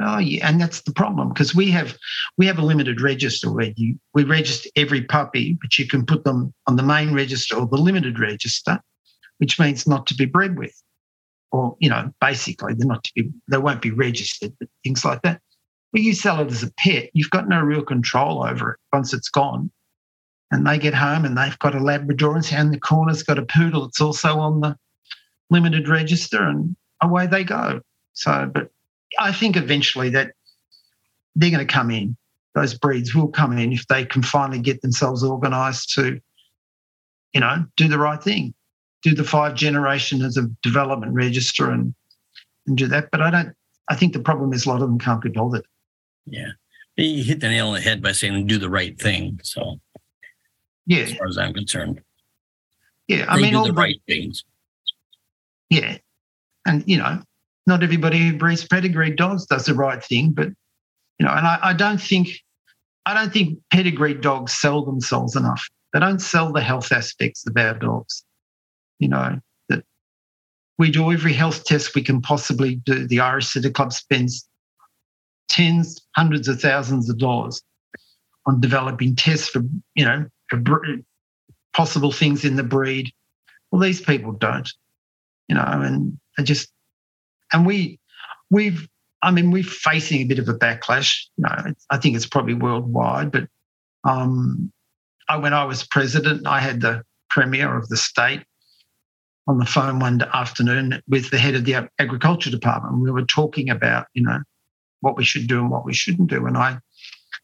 Oh yeah, and that's the problem because we have we have a limited register where you we register every puppy, but you can put them on the main register or the limited register, which means not to be bred with, or you know, basically they're not to be they won't be registered, but things like that. When you sell it as a pet, you've got no real control over it once it's gone. And they get home and they've got a Labrador and down the corner's got a poodle. It's also on the limited register and away they go. So, but I think eventually that they're going to come in. Those breeds will come in if they can finally get themselves organised to, you know, do the right thing, do the five generations of development register and and do that. But I don't. I think the problem is a lot of them can't be bothered. Yeah, you hit the nail on the head by saying do the right thing. So, yeah, as far as I'm concerned, yeah, I they mean, do the right things. Yeah. And, you know, not everybody who breeds pedigree dogs does the right thing, but, you know, and I, I don't think, I don't think pedigree dogs sell themselves enough. They don't sell the health aspects of our dogs. You know, that we do every health test we can possibly do. The Irish Setter Club spends tens, hundreds of thousands of dollars on developing tests for, you know, for possible things in the breed. Well, these people don't you know, and I just, and we, we've, I mean, we're facing a bit of a backlash. You know, I think it's probably worldwide, but um, I, when I was president, I had the premier of the state on the phone one afternoon with the head of the agriculture department. We were talking about, you know, what we should do and what we shouldn't do. And I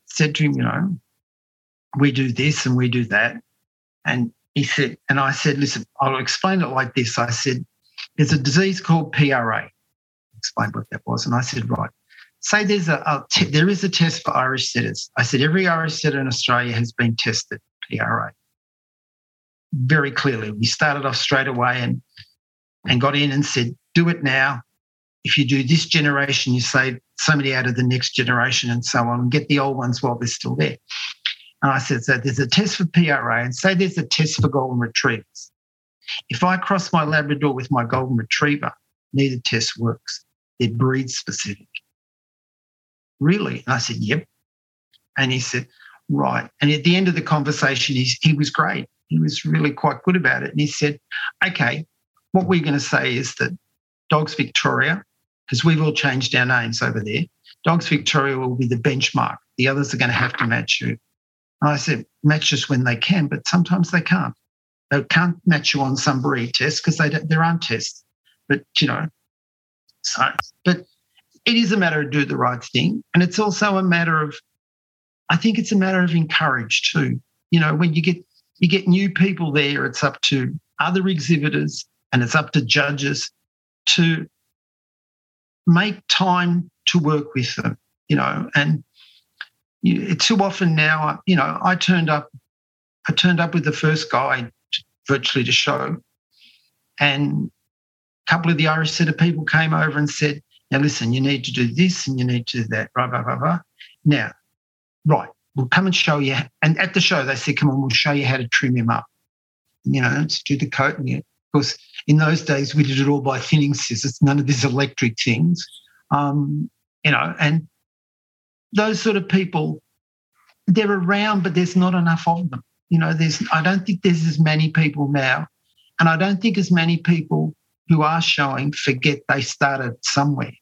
said to him, you know, we do this and we do that. And he said, and I said, listen, I'll explain it like this. I said, there's a disease called PRA. Explain what that was. And I said, right, say there's a, a t- there is a test for Irish setters. I said every Irish setter in Australia has been tested PRA very clearly. We started off straight away and and got in and said, do it now. If you do this generation, you save so many out of the next generation and so on, and get the old ones while they're still there. And I said, so there's a test for PRA, and say there's a test for golden retrievers. If I cross my Labrador with my golden retriever, neither test works. They're breed specific. Really? And I said, yep. And he said, right. And at the end of the conversation, he, he was great. He was really quite good about it. And he said, okay, what we're going to say is that Dogs Victoria, because we've all changed our names over there, Dogs Victoria will be the benchmark. The others are going to have to match you. And I said, match us when they can, but sometimes they can't. They can't match you on some breed test because they don't, there aren't tests. But you know, so but it is a matter of do the right thing, and it's also a matter of, I think it's a matter of encourage too. You know, when you get you get new people there, it's up to other exhibitors and it's up to judges to make time to work with them. You know, and you, too often now, you know, I turned up, I turned up with the first guy virtually to show, and a couple of the Irish setter people came over and said, "Now listen, you need to do this and you need to do that." Blah blah blah blah. Now, right, we'll come and show you. And at the show, they said, "Come on, we'll show you how to trim him up." You know, to do the coat. And of course, in those days, we did it all by thinning scissors. None of these electric things. Um, you know, and those sort of people, they're around, but there's not enough of them. You know, there's I don't think there's as many people now, and I don't think as many people who are showing forget they started somewhere.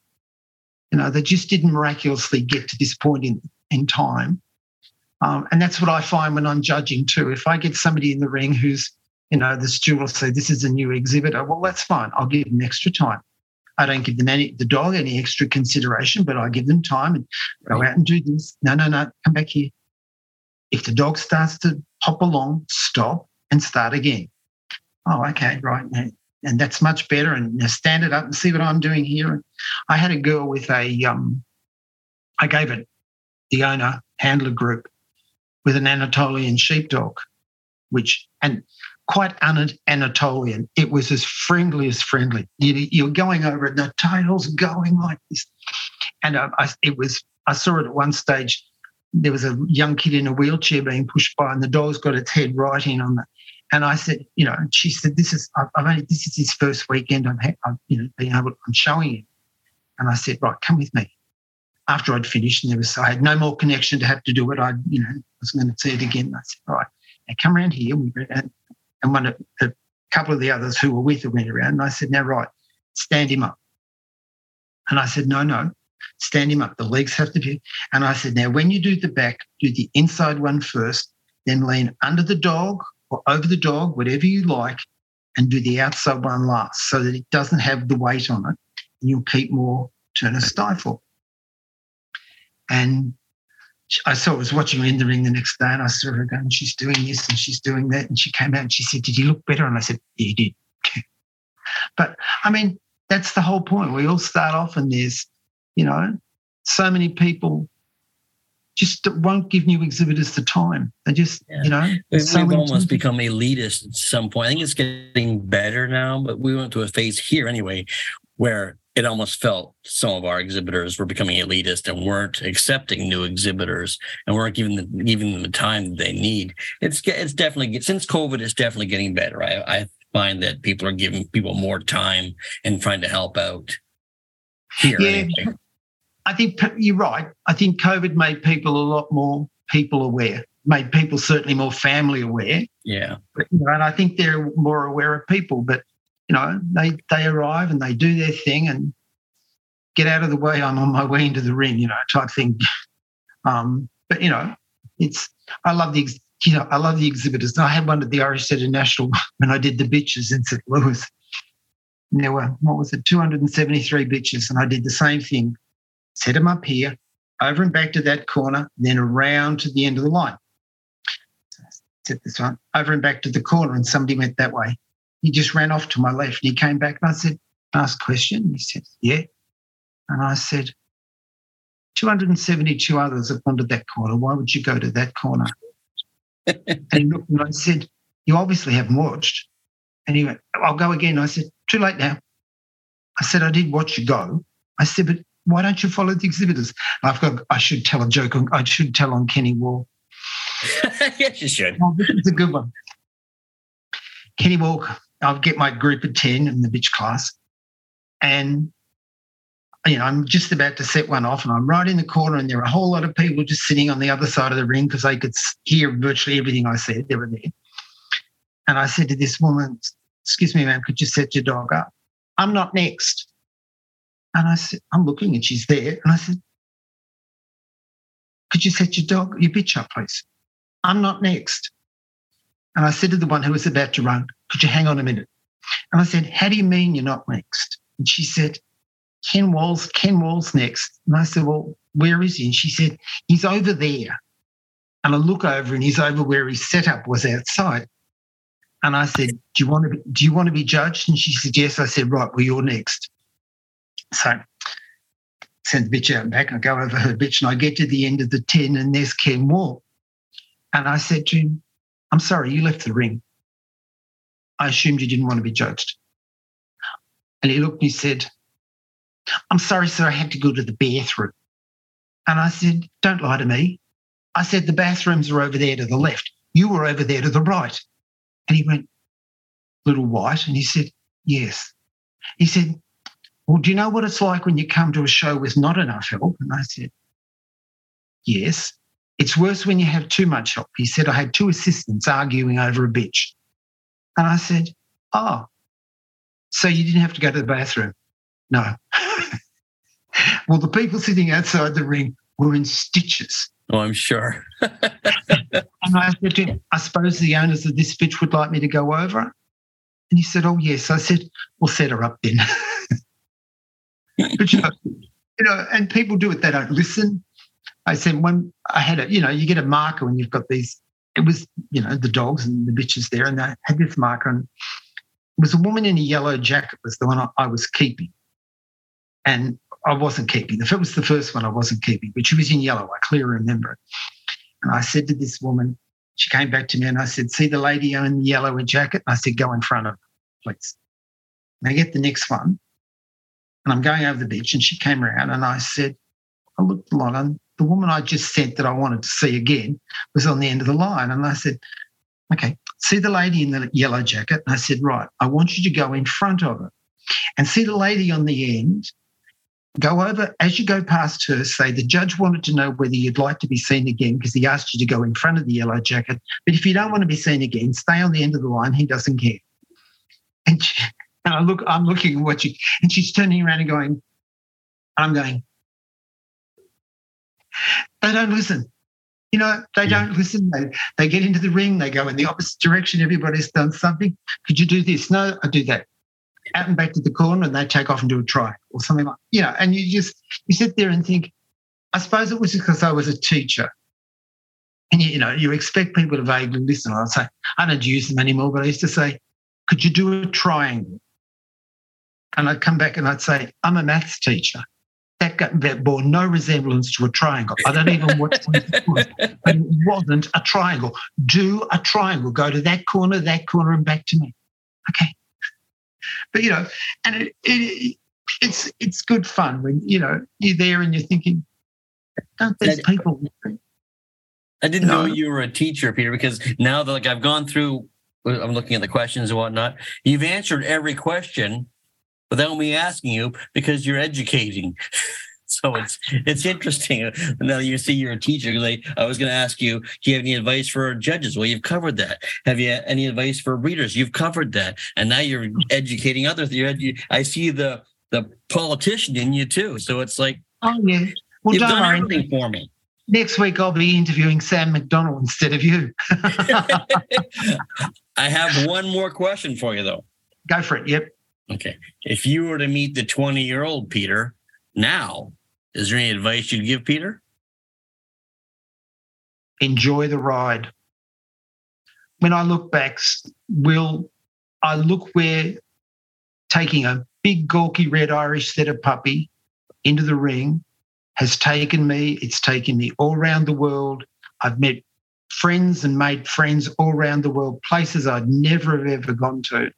You know, they just didn't miraculously get to this point in, in time. Um, and that's what I find when I'm judging too. If I get somebody in the ring who's, you know, the steward will say, this is a new exhibitor, well, that's fine. I'll give them extra time. I don't give them any the dog any extra consideration, but I give them time and go out and do this. No, no, no, come back here. If the dog starts to hop along, stop and start again. Oh, okay, right. And that's much better. And stand it up and see what I'm doing here. I had a girl with a, um, I gave it the owner handler group with an Anatolian sheepdog, which and quite un-Anatolian. It was as friendly as friendly. You, are going over it, the tail's going like this. And uh, I, it was, I saw it at one stage. There was a young kid in a wheelchair being pushed by, and the dog's got its head right in on the. And I said, you know, she said, "This is, I've only, this is his first weekend. I'm, I'm you know, being able, I'm showing him." And I said, "Right, come with me." After I'd finished, and there was, I had no more connection to have to do it. I, you know, was going to see it again. I said, "Right, now come around here." And and one of a couple of the others who were with her went around. And I said, Now, right, stand him up. And I said, No, no, stand him up. The legs have to be. And I said, Now, when you do the back, do the inside one first, then lean under the dog or over the dog, whatever you like, and do the outside one last so that it doesn't have the weight on it. And you'll keep more turn turner stifle. And I saw I was watching her in the ring the next day and I saw her going, she's doing this and she's doing that. And she came out and she said, Did he look better? And I said, Yeah, he did. but I mean, that's the whole point. We all start off and there's, you know, so many people just won't give new exhibitors the time. They just, yeah. you know, we've, so we've almost become elitist at some point. I think it's getting better now, but we went to a phase here anyway where it almost felt some of our exhibitors were becoming elitist and weren't accepting new exhibitors and weren't giving them giving them the time that they need. It's it's definitely since COVID, it's definitely getting better. I, I find that people are giving people more time and trying to help out. Here, yeah, anyway. I think you're right. I think COVID made people a lot more people aware, made people certainly more family aware. Yeah, but, you know, and I think they're more aware of people, but you know, they they arrive and they do their thing and get out of the way. I'm on my way into the ring, you know, type thing. Um, but you know, it's I love the you know I love the exhibitors. I had one at the Irish Setter National when I did the bitches in St. Louis. And there were what was it, 273 bitches, and I did the same thing. Set them up here, over and back to that corner, then around to the end of the line. Set this one over and back to the corner, and somebody went that way. He just ran off to my left. He came back and I said, last question. He said, yeah. And I said, 272 others have gone to that corner. Why would you go to that corner? and he looked and I said, You obviously haven't watched. And he went, I'll go again. I said, Too late now. I said, I did watch you go. I said, But why don't you follow the exhibitors? I've got, I should tell a joke. On, I should tell on Kenny Wall. yes, you should. Oh, this is a good one. Kenny Wall, I'll get my group of 10 in the bitch class. And, you know, I'm just about to set one off and I'm right in the corner and there are a whole lot of people just sitting on the other side of the ring because they could hear virtually everything I said. They were there. And I said to this woman, excuse me, ma'am, could you set your dog up? I'm not next. And I said, I'm looking and she's there. And I said, could you set your dog, your bitch up, please? I'm not next. And I said to the one who was about to run, could you hang on a minute? And I said, how do you mean you're not next? And she said, Ken Wall's, Ken Wall's next. And I said, well, where is he? And she said, he's over there. And I look over and he's over where his setup was outside. And I said, do you want to be, do you want to be judged? And she said, yes. I said, right, well, you're next. So send the bitch out and back. I go over her bitch and I get to the end of the 10 and there's Ken Wall. And I said to him, I'm sorry, you left the ring. I assumed you didn't want to be judged. And he looked and he said, I'm sorry, sir, I had to go to the bathroom. And I said, Don't lie to me. I said, The bathrooms are over there to the left. You were over there to the right. And he went, Little white. And he said, Yes. He said, Well, do you know what it's like when you come to a show with not enough help? And I said, Yes. It's worse when you have too much help. He said, I had two assistants arguing over a bitch. And I said, Oh, so you didn't have to go to the bathroom? No. well, the people sitting outside the ring were in stitches. Oh, I'm sure. and I said to him, I suppose the owners of this bitch would like me to go over. And he said, Oh, yes. I said, We'll set her up then. but you know, you know, and people do it, they don't listen. I said when I had it, you know, you get a marker when you've got these. It was, you know, the dogs and the bitches there, and they had this marker, and it was a woman in a yellow jacket was the one I, I was keeping, and I wasn't keeping. If it was the first one, I wasn't keeping, but she was in yellow. I clearly remember it. And I said to this woman, she came back to me, and I said, "See the lady in the yellow jacket?" I said, "Go in front of her, please." And I get the next one, and I'm going over the beach, and she came around, and I said, I looked a lot, and the woman I just sent that I wanted to see again was on the end of the line. And I said, okay, see the lady in the yellow jacket? And I said, right, I want you to go in front of her and see the lady on the end. Go over as you go past her, say the judge wanted to know whether you'd like to be seen again because he asked you to go in front of the yellow jacket. But if you don't want to be seen again, stay on the end of the line. He doesn't care. And, she, and I look, I'm looking what you, and she's turning around and going, I'm going, they don't listen. You know, they don't listen. They, they get into the ring, they go in the opposite direction. Everybody's done something. Could you do this? No, I do that. Out and back to the corner, and they take off and do a try or something like you know. And you just you sit there and think, I suppose it was because I was a teacher, and you, you know you expect people to vaguely listen. I'd say I don't use them anymore, but I used to say, could you do a triangle? And I'd come back and I'd say, I'm a maths teacher that, got, that bore no resemblance to a triangle. I don't even watch it was. It wasn't a triangle. Do a triangle. Go to that corner, that corner, and back to me. Okay. But you know, and it, it it's it's good fun when you know you're there and you're thinking, don't these people? I didn't know you were a teacher, Peter, because now that like I've gone through, I'm looking at the questions and whatnot. You've answered every question without me asking you because you're educating. so it's it's interesting. Now you see you're a teacher. Like I was going to ask you, do you have any advice for judges? Well, you've covered that. Have you any advice for readers? You've covered that, and now you're educating others. You're edu- I see the the politician in you too. So it's like, oh yeah, well, you've done worry. everything for me. Next week I'll be interviewing Sam McDonald instead of you. I have one more question for you though. Go for it. Yep. Okay. If you were to meet the 20 year old Peter now, is there any advice you'd give Peter? Enjoy the ride. When I look back, Will, I look where taking a big, gawky red Irish setter puppy into the ring has taken me. It's taken me all around the world. I've met friends and made friends all around the world, places I'd never have ever gone to.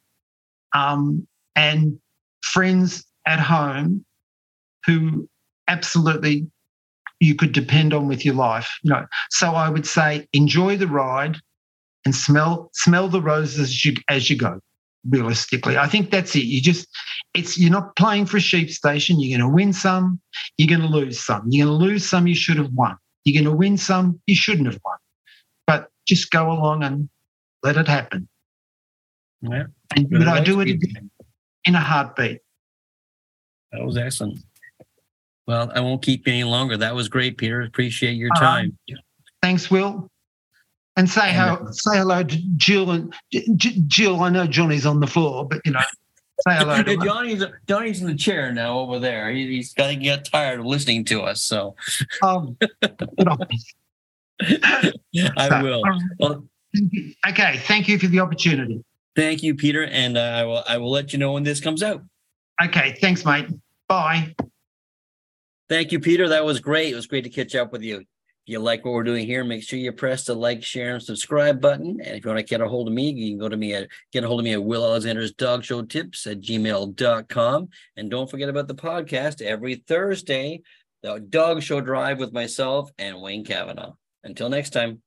Um, and friends at home who absolutely you could depend on with your life. You know, so I would say enjoy the ride and smell smell the roses as you, as you go. Realistically, I think that's it. You just it's you're not playing for a sheep station. You're going to win some, you're going to lose some. You're going to lose some you should have won. You're going to win some you shouldn't have won. But just go along and let it happen. Yeah. And would I do it again in a heartbeat? That was excellent. Well, I won't keep you any longer. That was great, Peter. Appreciate your time. thanks, Will. And say how say hello to Jill and Jill. I know Johnny's on the floor, but you know, say hello to Johnny's Johnny's in the chair now over there. He, he's got to get tired of listening to us. So um, good on you. I will. um, Well, Okay, thank you for the opportunity. Thank you, Peter, and uh, I will I will let you know when this comes out. Okay, thanks, mate. Bye. Thank you, Peter. That was great. It was great to catch up with you. If you like what we're doing here, make sure you press the like, share, and subscribe button. And if you want to get a hold of me, you can go to me at get a hold of me at Will Alexander's Dog Show Tips at gmail.com. And don't forget about the podcast every Thursday, the Dog Show Drive with myself and Wayne Kavanaugh. Until next time.